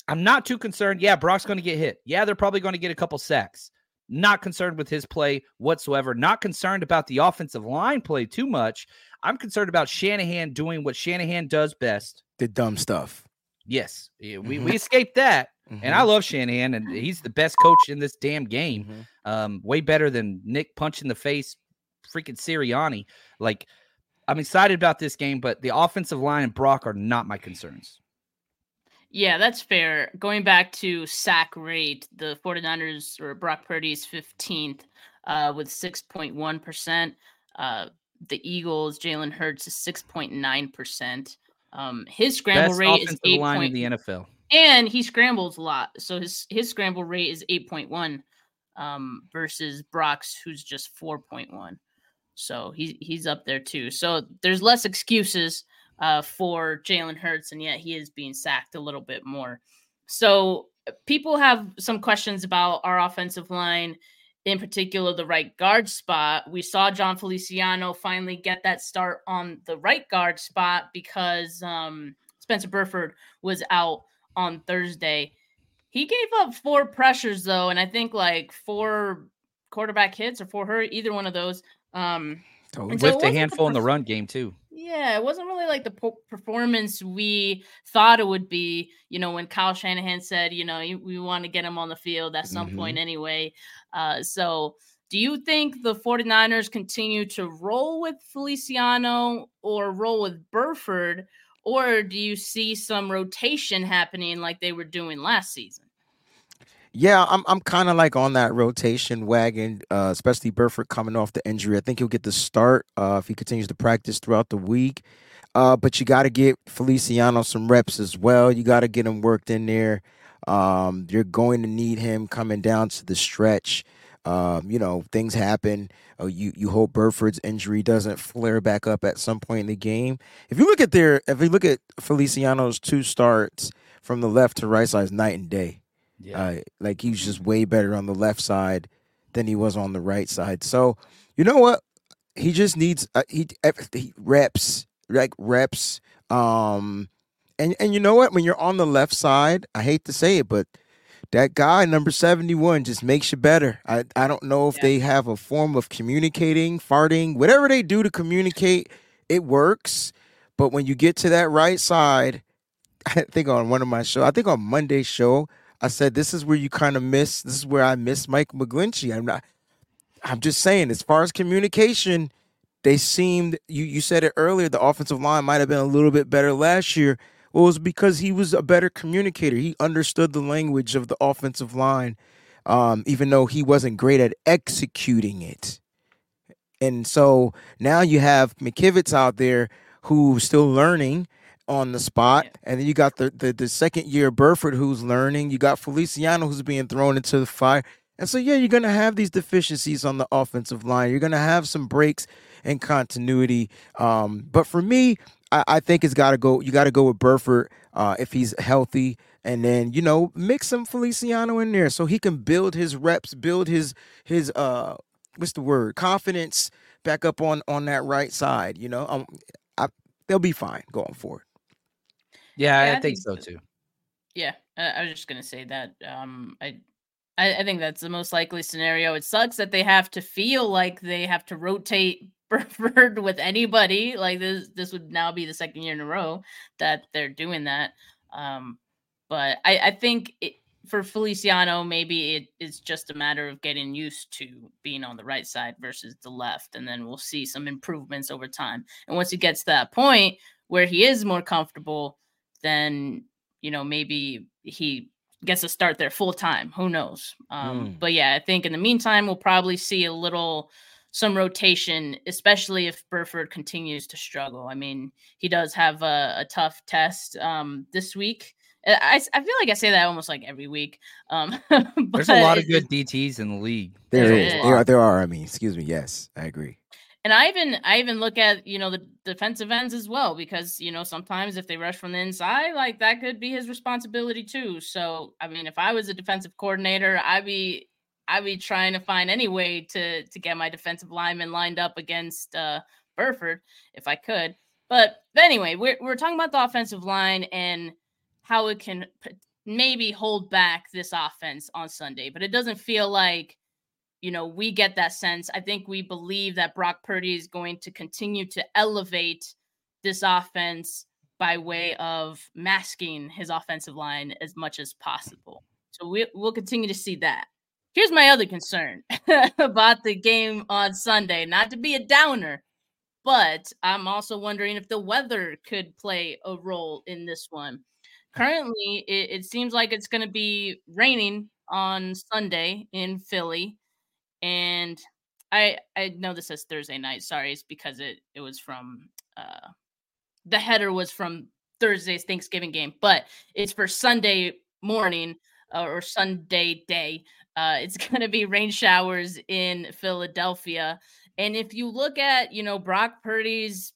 I'm not too concerned. Yeah, Brock's going to get hit. Yeah, they're probably going to get a couple sacks. Not concerned with his play whatsoever. Not concerned about the offensive line play too much. I'm concerned about Shanahan doing what Shanahan does best. The dumb stuff. Yes, we, Mhm. we escaped that. And Mhm. I love Shanahan, and he's the best coach in this damn game. Mhm. Um, way better than Nick punch in the face, freaking Sirianni. Like, I'm excited about this game, but the offensive line and Brock are not my concerns. Yeah, that's fair. Going back to sack rate, the 49ers or Brock Purdy's 15th uh, with 6.1%. Uh, the Eagles, Jalen Hurts is 6.9%. Um, his scramble Best rate is offensive 8. line Point, in the NFL. and he scrambles a lot. So his his scramble rate is 8.1 um, versus Brock's, who's just 4.1. So he's he's up there too. So there's less excuses uh, for Jalen Hurts, and yet he is being sacked a little bit more. So people have some questions about our offensive line, in particular the right guard spot. We saw Jon Feliciano finally get that start on the right guard spot because um, Spencer Burford was out on Thursday. He gave up four pressures though, and I think like four quarterback hits or four hurt, either one of those. Um, Totally. And so it Whiffed a wasn't the handful in the run game, too. yeah, it wasn't really like the po- performance we thought it would be. You know, when Kyle Shanahan said, you know, we want to get him on the field at some point anyway. Uh, so, do you think the 49ers continue to roll with Feliciano or roll with Burford? Or do you see some rotation happening like they were doing last season? Yeah, I'm I'm kind of like on that rotation wagon, uh, especially Burford coming off the injury. I think he'll get the start uh, if he continues to practice throughout the week. Uh, but you got to get Feliciano some reps as well. You got to get him worked in there. Um, you're going to need him coming down to the stretch. Um, you know, things happen. Uh, you you hope Burford's injury doesn't flare back up at some point in the game. If you look at their, if you look at Feliciano's two starts from the left to right side, night and day. Yeah. Uh, like he's just way better on the left side than he was on the right side. So you know what? He just needs uh, he, he reps, like reps. Um, and and you know what? When you're on the left side, I hate to say it, but that guy number 71 just makes you better. I I don't know if Yeah. they have a form of communicating, farting, whatever they do to communicate, it works. But when you get to that right side, [laughs] I think on one of my show, I think on Monday's show, I said this is where you kind of miss. This is where I miss Mike McGlinchey. I'm not. I'm just saying, as far as communication, they seemed. You you said it earlier. The offensive line might have been a little bit better last year. Well, it was because he was a better communicator. He understood the language of the offensive line, um, even though he wasn't great at executing it. And so now you have McKivitz out there who's still learning on the spot. And then you got the, the the second year Burford who's learning. You got Feliciano who's being thrown into the fire. And so yeah, you're gonna have these deficiencies on the offensive line. You're gonna have some breaks and continuity. Um, but for me, I, I think it's gotta go, you gotta go with Burford uh, if he's healthy. And then, you know, mix some Feliciano in there so he can build his reps, build his his uh what's the word? Confidence back up on on that right side. You know, um, I, they'll be fine going forward. Yeah, Yeah, I, I think think so so. too. Yeah, I, I was just gonna say that. Um, I, I, I think that's the most likely scenario. It sucks that they have to feel like they have to rotate [laughs] Burford with anybody. Like this, this would now be the second year in a row that they're doing that. Um, but I, I think it, for Feliciano, maybe it is just a matter of getting used to being on the right side versus the left, and then we'll see some improvements over time. And once he gets to that point where he is more comfortable, then you know maybe he gets to start there full time. Who knows? Um, Mm. But yeah, I think in the meantime we'll probably see a little some rotation, especially if Burford continues to struggle. I mean, he does have a, a tough test um, this week. I, I I feel like I say that almost like every week. Um, [laughs] There's a lot of good DTs in the league. There There is. is. There are, there are. I mean, excuse me. Yes, I agree. And I even I even look at you know the defensive ends as well because you know sometimes if they rush from the inside like that could be his responsibility too. So I mean if I was a defensive coordinator I'd be I'd be trying to find any way to to get my defensive lineman lined up against uh, Burford if I could. But anyway, we're we're talking about the offensive line and how it can maybe hold back this offense on Sunday, but it doesn't feel like you know, we get that sense. I think we believe that Brock Purdy is going to continue to elevate this offense by way of masking his offensive line as much as possible. So we, we'll continue to see that. Here's my other concern [laughs] about the game on Sunday. Not to be a downer, but I'm also wondering if the weather could play a role in this one. Currently, it, it seems like it's going to be raining on Sunday in Philly and I I know this says Thursday night. Sorry, it's because it it was from uh the header was from Thursday's Thanksgiving game, but it's for Sunday morning uh, or Sunday day. Uh, it's [laughs] going to be rain showers in Philadelphia, and if you look at you know Brock Purdy's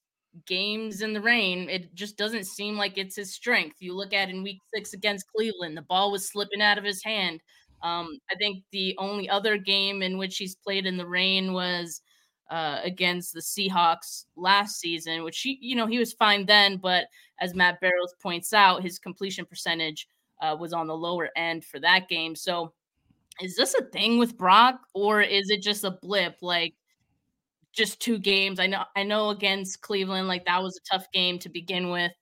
games in the rain, it just doesn't seem like it's his strength. You look at in Week Six against Cleveland, the ball was slipping out of his hand. Um, I think the only other game in which he's played in the rain was uh, against the Seahawks last season, which he, you know, he was fine then, but as Matt Barrows points out, his completion percentage uh, was on the lower end for that game. So, is this a thing with Brock, or is it just a blip? Like, just two games. I know, I know, against Cleveland, like that was a tough game to begin with,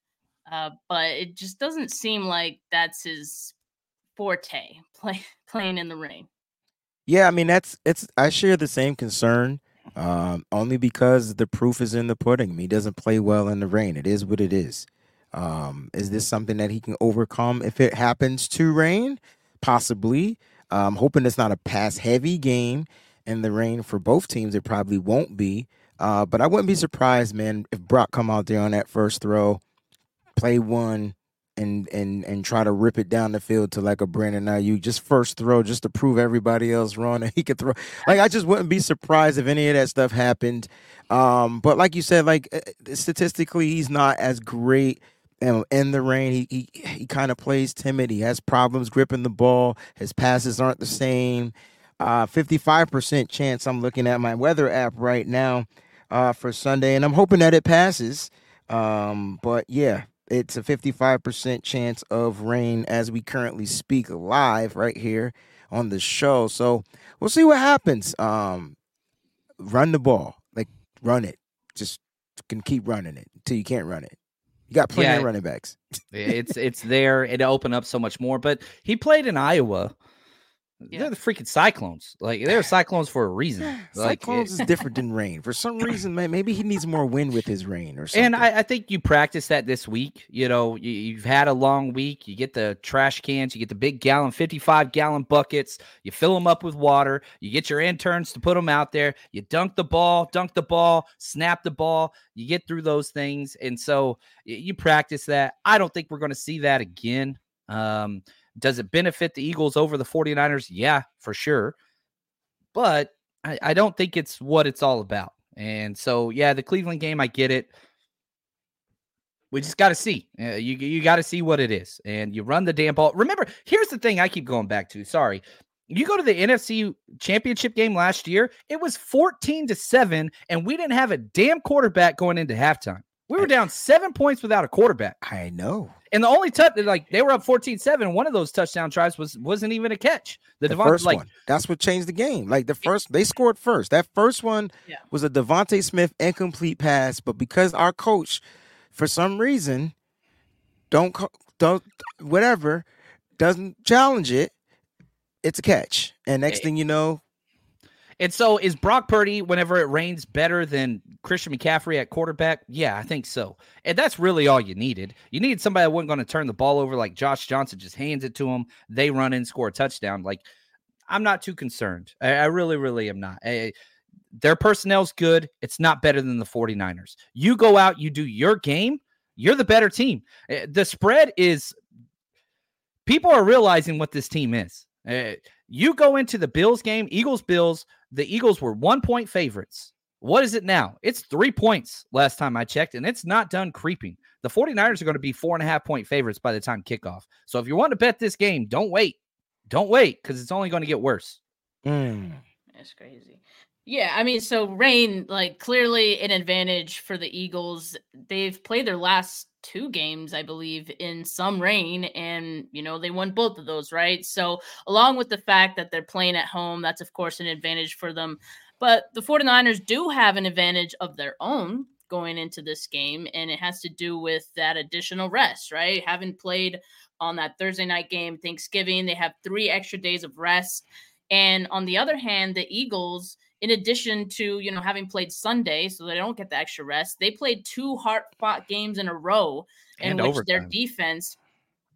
uh, but it just doesn't seem like that's his forte [laughs] play, playing in the rain. Yeah, I mean that's it's. I share the same concern, um, only because the proof is in the pudding. He doesn't play well in the rain. It is what it is. Um, is this something that he can overcome if it happens to rain? Possibly. I'm hoping it's not a pass heavy game in the rain for both teams. It probably won't be. Uh, but I wouldn't be surprised, man, if Brock come out there on that first throw, play one, and and and try to rip it down the field to like a Brandon Aiyuk just first throw just to prove everybody else wrong that he could throw. Like I just wouldn't be surprised if any of that stuff happened. Um, but like you said, like uh, statistically, he's not as great in the rain. He he he kind of plays timid. He has problems gripping the ball. His passes aren't the same. Uh, 55% chance I'm looking at my weather app right now uh, for Sunday, and I'm hoping that it passes. Um, but yeah, it's a 55% chance of rain as we currently speak live right here on the show. So we'll see what happens. Um, run the ball, like run it. Just can keep running it until you can't run it. You got plenty yeah, of running backs. it's it's there. It opened up so much more. But he played in Iowa yeah. They're the freaking cyclones. Like they're [laughs] cyclones for a reason. [laughs] Like, cyclones it, is different than rain. For some [laughs] reason, man, maybe he needs more wind with his rain or something. And I, I think you practice that this week. You know, you, have had a long week. You get the trash cans. You get the big gallon, fifty-five gallon buckets. You fill them up with water. You get your interns to put them out there. You dunk the ball, dunk the ball, snap the ball. You get through those things, and so you practice that. I don't think we're going to see that again. Um, does it benefit the Eagles over the 49ers? Yeah, for sure. But I, I don't think it's what it's all about. And so, yeah, the Cleveland game, I get it. We just got to see. Uh, you you got to see what it is, and you run the damn ball. Remember, here's the thing I keep going back to. Sorry, you go to the NFC Championship game last year. It was 14 to seven, and we didn't have a damn quarterback going into halftime. We were down seven points without a quarterback. I know. And the only touch, like they were up 14-7. One of those touchdown tries was wasn't even a catch. The, the first like, one. That's what changed the game. Like the first, they scored first. That first one yeah. was a DeVonta Smith incomplete pass, but because our coach, for some reason, don't don't whatever, doesn't challenge it, it's a catch. And next thing you know, and so is Brock Purdy, whenever it rains, better than Christian McCaffrey at quarterback? Yeah, I think so. And that's really all you needed. You needed somebody that wasn't going to turn the ball over like Josh Johnson just hands it to him. They run in, score a touchdown. Like, I'm not too concerned. I, I really, really am not. I, their personnel's good. It's not better than the 49ers. You go out, you do your game, you're the better team. Eh, the spread is people are realizing what this team is. You go into the Bills game, Eagles Bills, the Eagles were one point favorites. What is it now? It's three points last time I checked, and it's not done creeping. The 49ers are going to be four and a half point favorites by the time kickoff. So if you want to bet this game, don't wait. Don't wait because it's only going to get worse. Mm. That's crazy. Yeah, I mean, so rain, like clearly an advantage for the Eagles. They've played their last two games, I believe, in some rain, and you know, they won both of those, right? So, along with the fact that they're playing at home, that's of course an advantage for them. But the 49ers do have an advantage of their own going into this game, and it has to do with that additional rest, right? Having played on that Thursday night game, Thanksgiving, they have three extra days of rest. And on the other hand, the Eagles in addition to you know having played Sunday, so they don't get the extra rest, they played two hard fought games in a row in and which overtime. their defense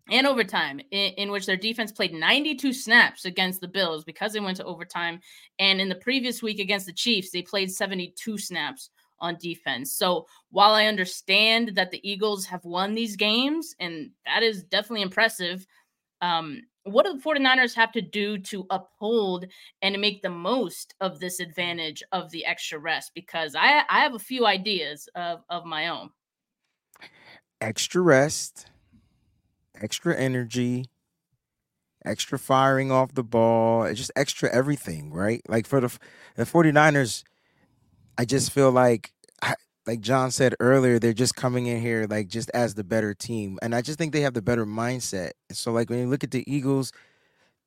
and overtime in, in, which their defense played 92 snaps against the Bills because they went to overtime. And in the previous week against the Chiefs, they played 72 snaps on defense. So while I understand that the Eagles have won these games, and that is definitely impressive, um, what do the 49ers have to do to uphold and make the most of this advantage of the extra rest? Because I, I have a few ideas of, of my own. Extra rest, extra energy, extra firing off the ball, it's just extra everything, right? Like for the, the 49ers, I just feel like like John said earlier, they're just coming in here like just as the better team. And I just think they have the better mindset. So like when you look at the Eagles,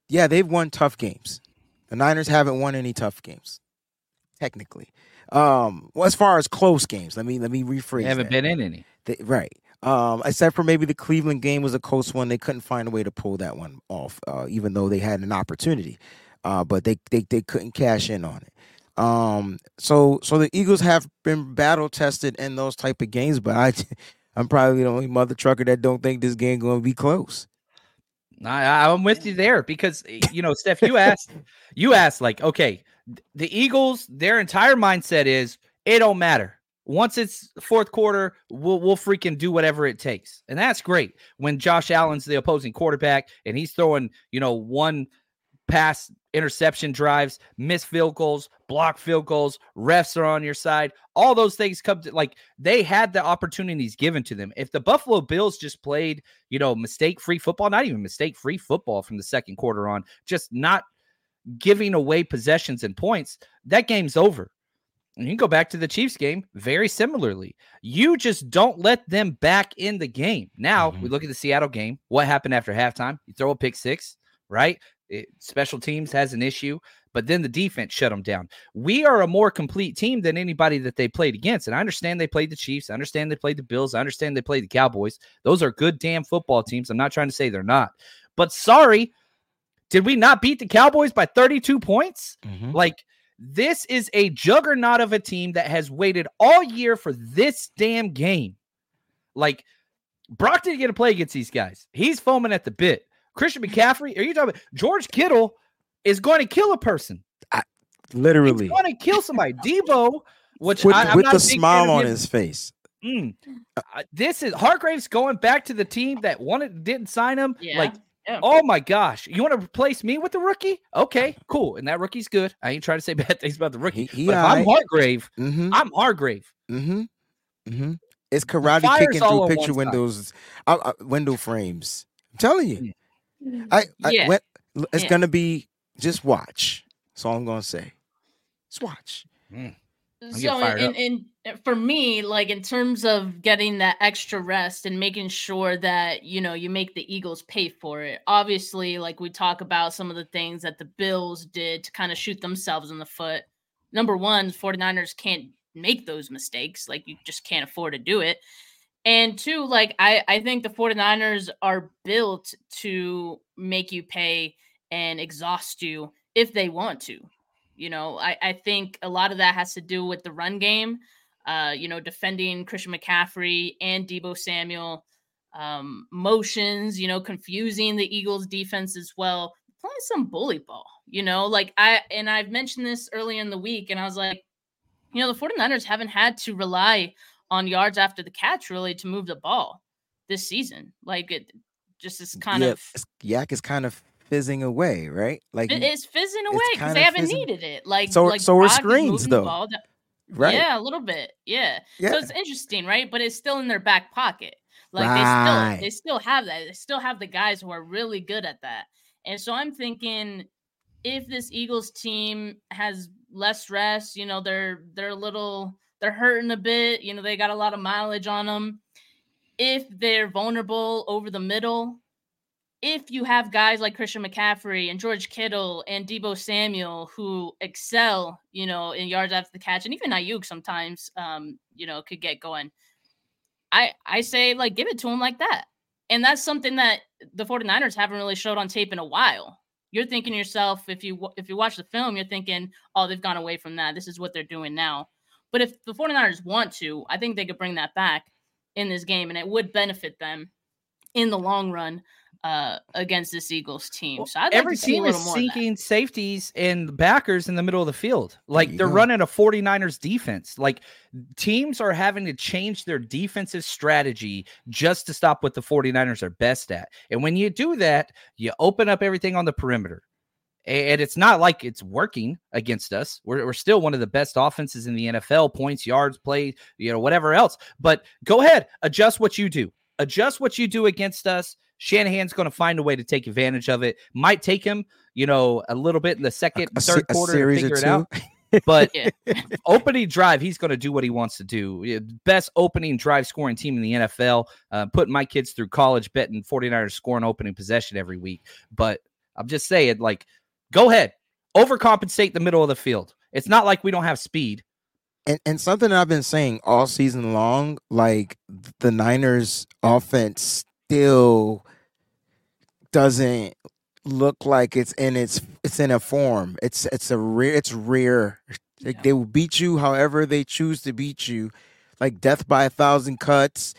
yeah, they've won tough games. The Niners haven't won any tough games, technically. Um, well, as far as close games, let me let me rephrase. They haven't that. been in any. They, right. Um, except for maybe the Cleveland game was a close one. They couldn't find a way to pull that one off, uh, even though they had an opportunity. Uh, but they, they they couldn't cash in on it. Um, so so the Eagles have been battle tested in those type of games, but I [laughs] I'm probably the only mother trucker that don't think this game going to be close. I, I'm with you there because you know, Steph, you asked, you asked like, okay, the Eagles, their entire mindset is it don't matter. Once it's fourth quarter, we'll we'll freaking do whatever it takes, and that's great. When Josh Allen's the opposing quarterback and he's throwing, you know, one pass interception drives, missed field goals, block field goals, refs are on your side. All those things come to like they had the opportunities given to them. If the Buffalo Bills just played, you know, mistake free football, not even mistake free football from the second quarter on, just not giving away possessions and points, that game's over. And you can go back to the Chiefs game very similarly. You just don't let them back in the game. Now mm-hmm. we look at the Seattle game. What happened after halftime? You throw a pick six, right? It, special teams has an issue, but then the defense shut them down. We are a more complete team than anybody that they played against. And I understand they played the Chiefs. I understand they played the Bills. I understand they played the Cowboys. Those are good damn football teams. I'm not trying to say they're not. But sorry, did we not beat the Cowboys by 32 points? Mm-hmm. Like, this is a juggernaut of a team that has waited all year for this damn game. Like, Brock didn't get to play against these guys. He's foaming at the bit. Christian McCaffrey, are you talking about George Kittle is going to kill a person? I, literally. He's going to kill somebody. Deebo, which with, I, with the smile on his face. Mm, uh, this is Hargrave's going back to the team that wanted didn't sign him. Yeah. Like, yeah. oh my gosh, you want to replace me with the rookie? Okay, cool. And that rookie's good. I ain't trying to say [laughs] bad things about the rookie. He, he but if I'm Hargrave, mm-hmm. I'm Hargrave. Mm-hmm. Mm-hmm. It's karate kicking through picture windows, uh, uh, window frames. I'm telling you. I, I yeah. Went, it's yeah. gonna be just watch. That's all I'm gonna say. Just watch. Mm. So, in, in, uh, for me, like in terms of getting that extra rest and making sure that you know you make the Eagles pay for it. Obviously, like we talk about some of the things that the Bills did to kind of shoot themselves in the foot. Number one, 49ers can't make those mistakes. Like you just can't afford to do it. And two, like I, I think the 49ers are built to make you pay and exhaust you if they want to. You know, I, I think a lot of that has to do with the run game, uh, you know, defending Christian McCaffrey and Deebo Samuel, um, motions, you know, confusing the Eagles defense as well, playing some bully ball, you know, like I, and I've mentioned this early in the week, and I was like, you know, the 49ers haven't had to rely on yards after the catch really to move the ball this season. Like it just is kind yeah, of YAC is kind of fizzing away, right? Like it's fizzing away because they haven't fizzing. needed it. Like so, like so are screens though. Right. Yeah, a little bit. Yeah. yeah. So it's interesting, right? But it's still in their back pocket. Like right. they still they still have that. They still have the guys who are really good at that. And so I'm thinking if this Eagles team has less rest, you know, they're they're a little they're hurting a bit. You know, they got a lot of mileage on them. If they're vulnerable over the middle, if you have guys like Christian McCaffrey and George Kittle and Deebo Samuel who excel, you know, in yards after the catch, and even Aiyuk sometimes, um, you know, could get going. I I say like give it to him like that, and that's something that the 49ers haven't really showed on tape in a while. You're thinking yourself if you if you watch the film, you're thinking, oh, they've gone away from that. This is what they're doing now. But if the 49ers want to, I think they could bring that back in this game and it would benefit them in the long run uh, against this Eagles team. So I'd every like team is seeking safeties and backers in the middle of the field. Like they're running a 49ers defense. Like teams are having to change their defensive strategy just to stop what the 49ers are best at. And when you do that, you open up everything on the perimeter and it's not like it's working against us. We're, we're still one of the best offenses in the NFL, points, yards, play, you know, whatever else. But go ahead, adjust what you do. Adjust what you do against us. Shanahan's going to find a way to take advantage of it. Might take him, you know, a little bit in the second, a, third a, quarter to figure it out. but [laughs] [laughs] opening drive, he's going to do what he wants to do. Best opening drive scoring team in the NFL. Uh, putting my kids through college, betting 49ers scoring opening possession every week. But I'm just saying, like, Go ahead. Overcompensate the middle of the field. It's not like we don't have speed. And and something I've been saying all season long, like the Niners offense still doesn't look like it's in its it's in a form. It's it's a rare it's rare. Like yeah. they will beat you however they choose to beat you. Like death by a thousand cuts,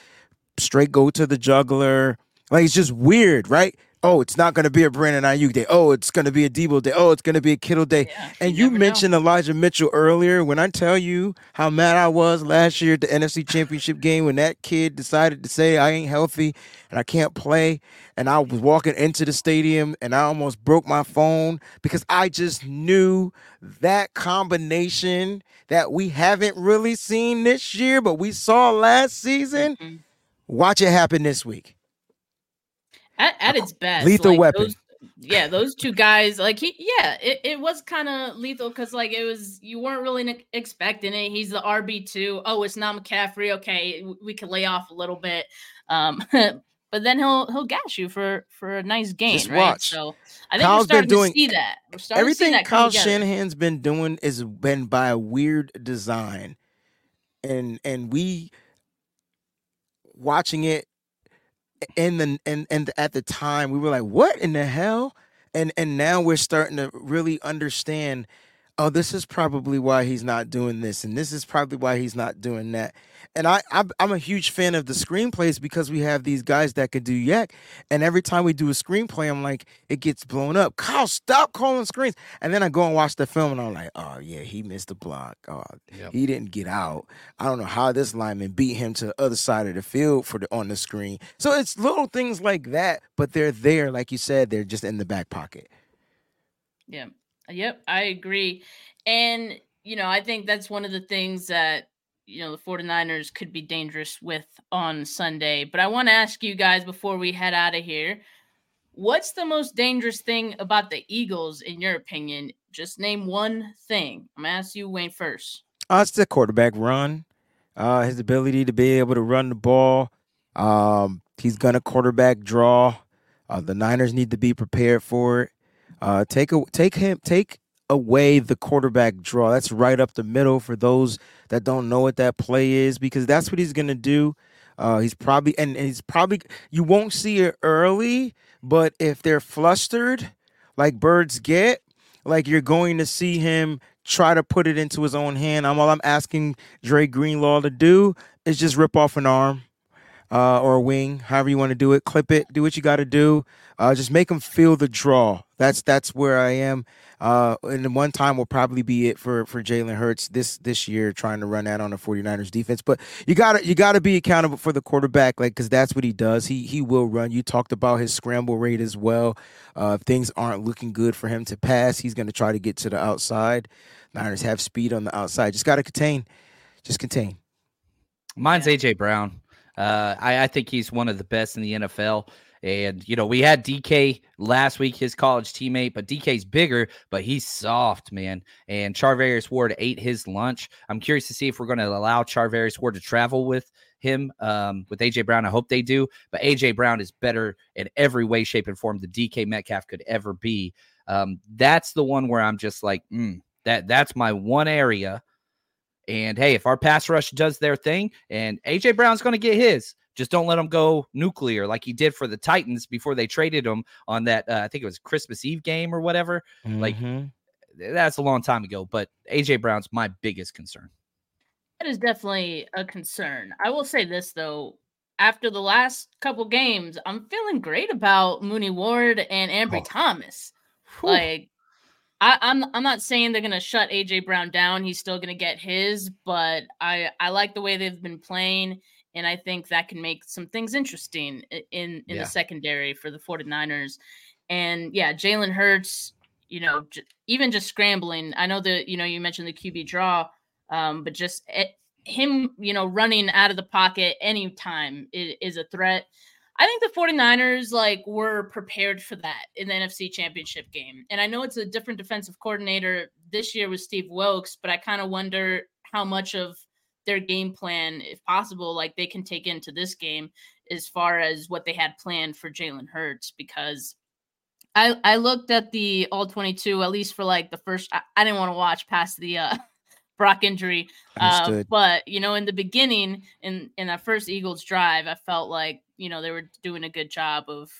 straight go to the juggler. Like it's just weird, right? Oh, it's not going to be a Brandon Aiyuk day. Oh, it's going to be a Deebo day. Oh, it's going to be a Kittle day. Yeah, and you you never know. mentioned Elijah Mitchell earlier. When I tell you how mad I was last year at the NFC Championship [laughs] game when that kid decided to say I ain't healthy and I can't play, and I was walking into the stadium and I almost broke my phone because I just knew that combination that we haven't really seen this year, but we saw last season. Mhm. Watch it happen this week. At, at its best Lethal like, weapon. those- yeah those two guys like he yeah it, it was kind of lethal because like it was you weren't really ne- expecting it. He's the rb2 oh it's not mccaffrey. Okay w- we can lay off a little bit um [laughs] but then he'll he'll gas you for for a nice game, Just right? watch. so i think Kyle's we're starting doing- to see that. We're starting Everything to see that come Kyle Shanahan's been doing is been by a weird design, and and we watching it in the and and at the time we were like, what in the hell? And and now we're starting to really understand. Oh, this is probably why he's not doing this, and this is probably why he's not doing that. And I, I'm, I'm a huge fan of the screenplays because we have these guys that could do YAC. And every time we do a screenplay, I'm like, it gets blown up. Kyle, stop calling screens. And then I go and watch the film, and I'm like, oh yeah, he missed the block. Oh, Yep. he didn't get out. I don't know how this lineman beat him to the other side of the field for the on the screen. So it's little things like that, but they're there, like you said, they're just in the back pocket. Yeah. Yep, I agree. And, you know, I think that's one of the things that, you know, the 49ers could be dangerous with on Sunday. But I want to ask you guys before we head out of here what's the most dangerous thing about the Eagles, in your opinion? Just name one thing. I'm going to ask you, Wayne, first. Uh, it's the quarterback run. Uh, his ability to be able to run the ball. Um, he's gonna quarterback draw. Uh, the Niners need to be prepared for it. Uh, take a, take him take away the quarterback draw. That's right up the middle for those that don't know what that play is because that's what he's gonna do. Uh, he's probably and, and he's probably you won't see it early, but if they're flustered, like birds get, like you're going to see him try to put it into his own hand. I'm all I'm asking Dre Greenlaw to do is just rip off an arm uh, or a wing, however you want to do it. Clip it, do what you got to do. Uh, just make them feel the draw. That's that's where I am. Uh, and one time will probably be it for for Jalen Hurts this this year, trying to run that on the 49ers defense. But you gotta you gotta be accountable for the quarterback, like because that's what he does. He he will run. You talked about his scramble rate as well. Uh, if things aren't looking good for him to pass, he's gonna try to get to the outside. Niners have speed on the outside. Just gotta contain. Just contain. Mine's AJ Brown. Uh, I, I think he's one of the best in the NFL. And you know, we had DK last week, his college teammate, but DK's bigger, but he's soft, man. And Charvarius Ward ate his lunch. I'm curious to see if we're going to allow Charvarius Ward to travel with him um, with AJ Brown. I hope they do. But AJ Brown is better in every way, shape, and form than DK Metcalf could ever be. Um, that's the one where I'm just like, mm, that that's my one area. And hey, if our pass rush does their thing, and AJ Brown's going to get his, just don't let him go nuclear like he did for the Titans before they traded him on that. Uh, I think it was Christmas Eve game or whatever. Like Mhm. that's a long time ago. But AJ Brown's my biggest concern. That is definitely a concern. I will say this though, after the last couple games, I'm feeling great about Mooney Ward and Ambry Oh. Thomas. Like I, I'm I'm not saying they're gonna shut AJ Brown down. He's still gonna get his, but I I like the way they've been playing, and I think that can make some things interesting in in Yeah. the secondary for the 49ers. And yeah, Jalen Hurts, you know, j- even just scrambling. I know that you know you mentioned the QB draw, um, but just it, him, you know, running out of the pocket anytime is, is a threat. I think the 49ers like were prepared for that in the NFC Championship game. And I know it's a different defensive coordinator this year with Steve Wilks, but I kind of wonder how much of their game plan, if possible, like they can take into this game as far as what they had planned for Jalen Hurts because I I looked at the all 22 at least for like the first I, I didn't want to watch past the uh Brock injury uh, but you know, in the beginning, in in that first Eagles drive, I felt like you know they were doing a good job of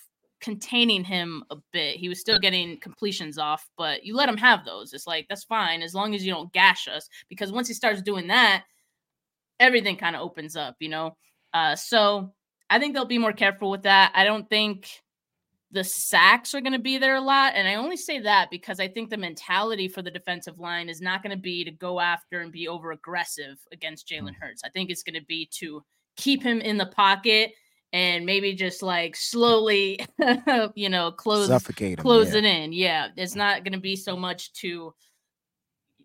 containing him a bit. He was still getting completions off, but you let him have those. It's like that's fine as long as you don't gash us. Because once he starts doing that, everything kind of opens up, you know. Uh, so I think they'll be more careful with that. I don't think the sacks are going to be there a lot. And I only say that because I think the mentality for the defensive line is not going to be to go after and be over aggressive against Jalen Mm. Hurts. I think it's going to be to keep him in the pocket and maybe just like slowly, [laughs] you know, close Suffocate him. close yeah. it in. Yeah, it's not going to be so much to,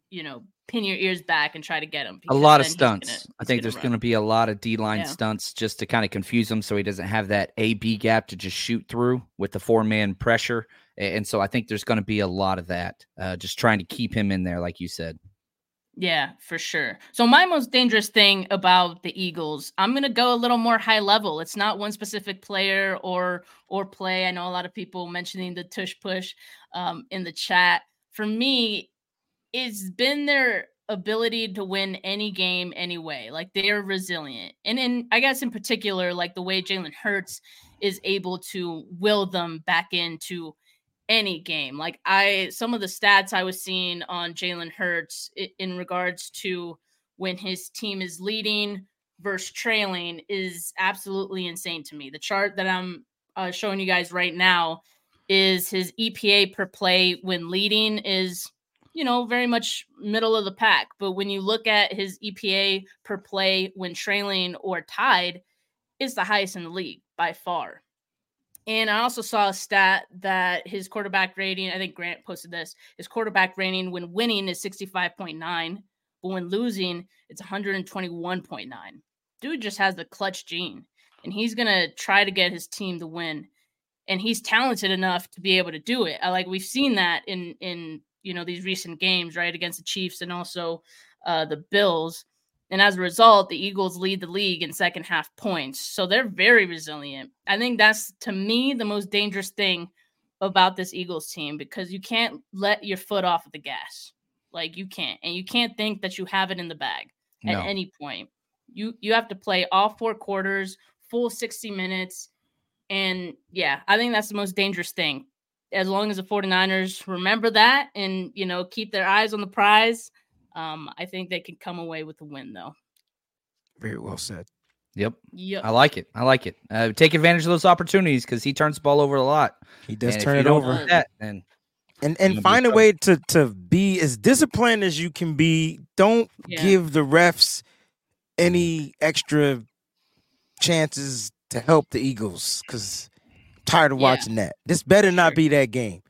you know, pin your ears back and try to get him. a lot of because then he's stunts. gonna- I think there's going to be a lot of D line Yeah. stunts just to kind of confuse him so he doesn't have that A B gap to just shoot through with the four man pressure. And so I think there's going to be a lot of that, uh, just trying to keep him in there, like you said. Yeah, for sure. So my most dangerous thing about the Eagles, I'm going to go a little more high level. It's not one specific player or or play. I know a lot of people mentioning the tush push um, in the chat. For me, it's been their ability to win any game anyway. Like they're resilient. And in I guess in particular, like the way Jalen Hurts is able to will them back into any game. Like I some of the stats I was seeing on Jalen Hurts in regards to when his team is leading versus trailing is absolutely insane to me. The chart that I'm uh, showing you guys right now is his EPA per play when leading is you know very much middle of the pack, but when you look at his EPA per play when trailing or tied, it's the highest in the league by far. And I also saw a stat that his quarterback rating, I think Grant posted this, his quarterback rating when winning is 65.9, but when losing, it's 121.9. Dude just has the clutch gene, and he's going to try to get his team to win. And he's talented enough to be able to do it. Like we've seen that in in you know these recent games, right, against the Chiefs and also uh, the Bills. And as a result, the Eagles lead the league in second half points. So they're very resilient. I think that's to me the most dangerous thing about this Eagles team because you can't let your foot off of the gas. Like you can't. And you can't think that you have it in the bag at No. any point. You you have to play all four quarters, full 60 minutes. And yeah, I think that's the most dangerous thing. As long as the 49ers remember that and you know keep their eyes on the prize, um, I think they can come away with a win though. Very well said. Yep. Yep. I like it. I like it. Uh, take advantage of those opportunities because he turns the ball over a lot. He does And turn it over. That, and and and find a way to to be as disciplined as you can be. Don't Yeah. give the refs any extra chances to help the Eagles because tired of Yeah. watching that. This better not Sure. be that game.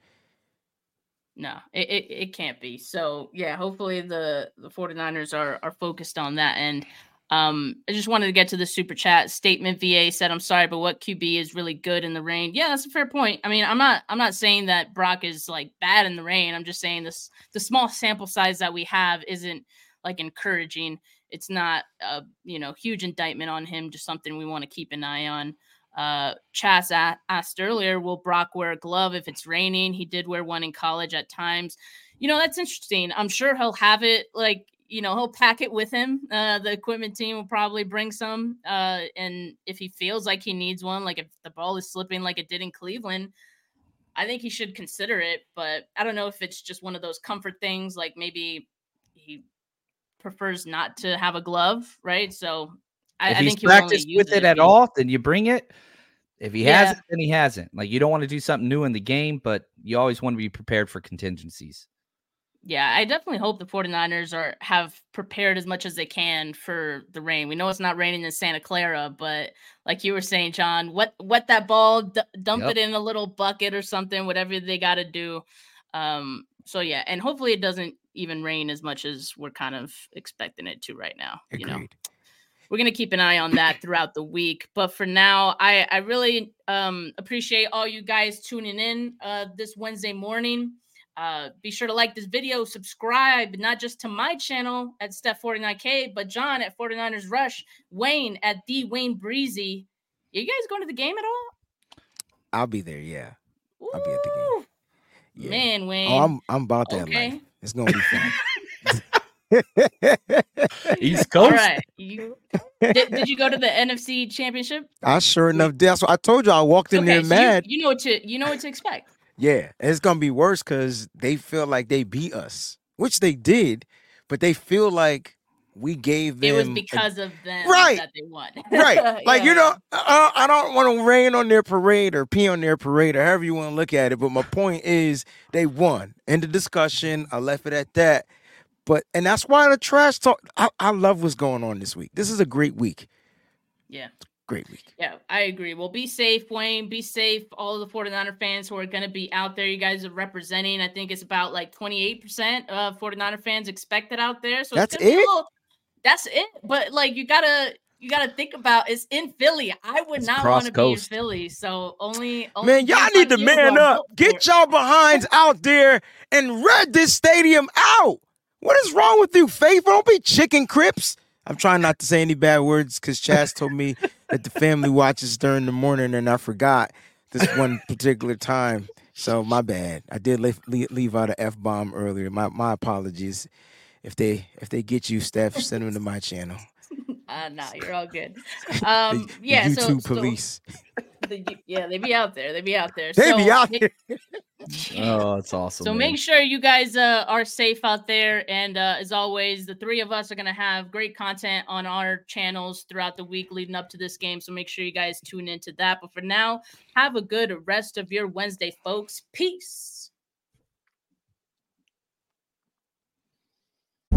No, it, it, it can't be. So yeah, hopefully the the 49ers are are focused on that end. Um, I just wanted to get to the super chat statement. VA said, "I'm sorry, but what QB is really good in the rain?" Yeah, that's a fair point. I mean, I'm not I'm not saying that Brock is like bad in the rain. I'm just saying this the small sample size that we have isn't like encouraging. It's not a you know huge indictment on him. Just something we want to keep an eye on. Uh, Chaz a- asked earlier, will Brock wear a glove if it's raining? He did wear one in college at times. You know, that's interesting. I'm sure he'll have it like, you know, he'll pack it with him. Uh, the equipment team will probably bring some. Uh, and if he feels like he needs one, like if the ball is slipping like it did in Cleveland, I think he should consider it. But I don't know if it's just one of those comfort things, like maybe he prefers not to have a glove, right? So I, if I he's practiced with it at all, then you bring it. If he Yeah. hasn't, then he hasn't. Like you don't want to do something new in the game, but you always want to be prepared for contingencies. Yeah, I definitely hope the 49ers are have prepared as much as they can for the rain. We know it's not raining in Santa Clara, but like you were saying, John, wet wet that ball, d- dump Yep. it in a little bucket or something, whatever they got to do. Um, so yeah, and hopefully it doesn't even rain as much as we're kind of expecting it to right now. You know, We're gonna keep an eye on that throughout the week. But for now, I I really um appreciate all you guys tuning in uh this Wednesday morning. Uh, be sure to like this video, subscribe not just to my channel at Steph 49K, but John at 49ers Rush, Wayne at the Wayne Breezie. you guys going to the game at all? I'll be there. Yeah. I'll be at the game. Yeah. Man, Wayne. Oh, I'm I'm about that Okay. life. It's gonna be fun. [laughs] East Coast. right. You, did, did you go to the NFC championship? I sure enough did. That's what I told you. I walked in there so mad. You, you know what to you know what to expect. Yeah, it's gonna be worse because they feel like they beat us, which they did, but they feel like we gave them It was a- because of them Right. that they won. [laughs] right. Like Yeah, you know, I, I don't want to rain on their parade or pee on their parade or however you want to look at it. But my point is, they won. End the discussion. I left it at that. But and that's why the trash talk. I, I love what's going on this week. This is a great week. Yeah. Great week. Yeah, I agree. Well, be safe, Wayne. Be safe. All of the 49er fans who are going to be out there, you guys are representing. I think it's about like 28% of 49er fans expected out there. So That's it's gonna be a it? little- that's it. But like you gotta you gotta think about it's in Philly. I would It's not want to be in. Philly. So only, only Man, y'all need to man up. Get y'all behinds out there and red this stadium out. What is wrong with you, Faith? Don't be chicken crips. I'm trying not to say any bad words because Chaz told me that the family watches during the morning and I forgot this one particular time. So my bad. I did leave, leave, out an F bomb earlier. My my apologies. If they if they get you, Steph, send them to my channel. Uh, nah, you're all good. [laughs] [laughs] Um, the yeah. so- YouTube so, police. [laughs] the, yeah, they be out there. They be out there. They be out make- here. Oh, it's awesome. So man. make sure you guys uh, are safe out there. And uh, as always, the three of us are going to have great content on our channels throughout the week leading up to this game. So make sure you guys tune into that. But for now, have a good rest of your Wednesday, folks. Peace.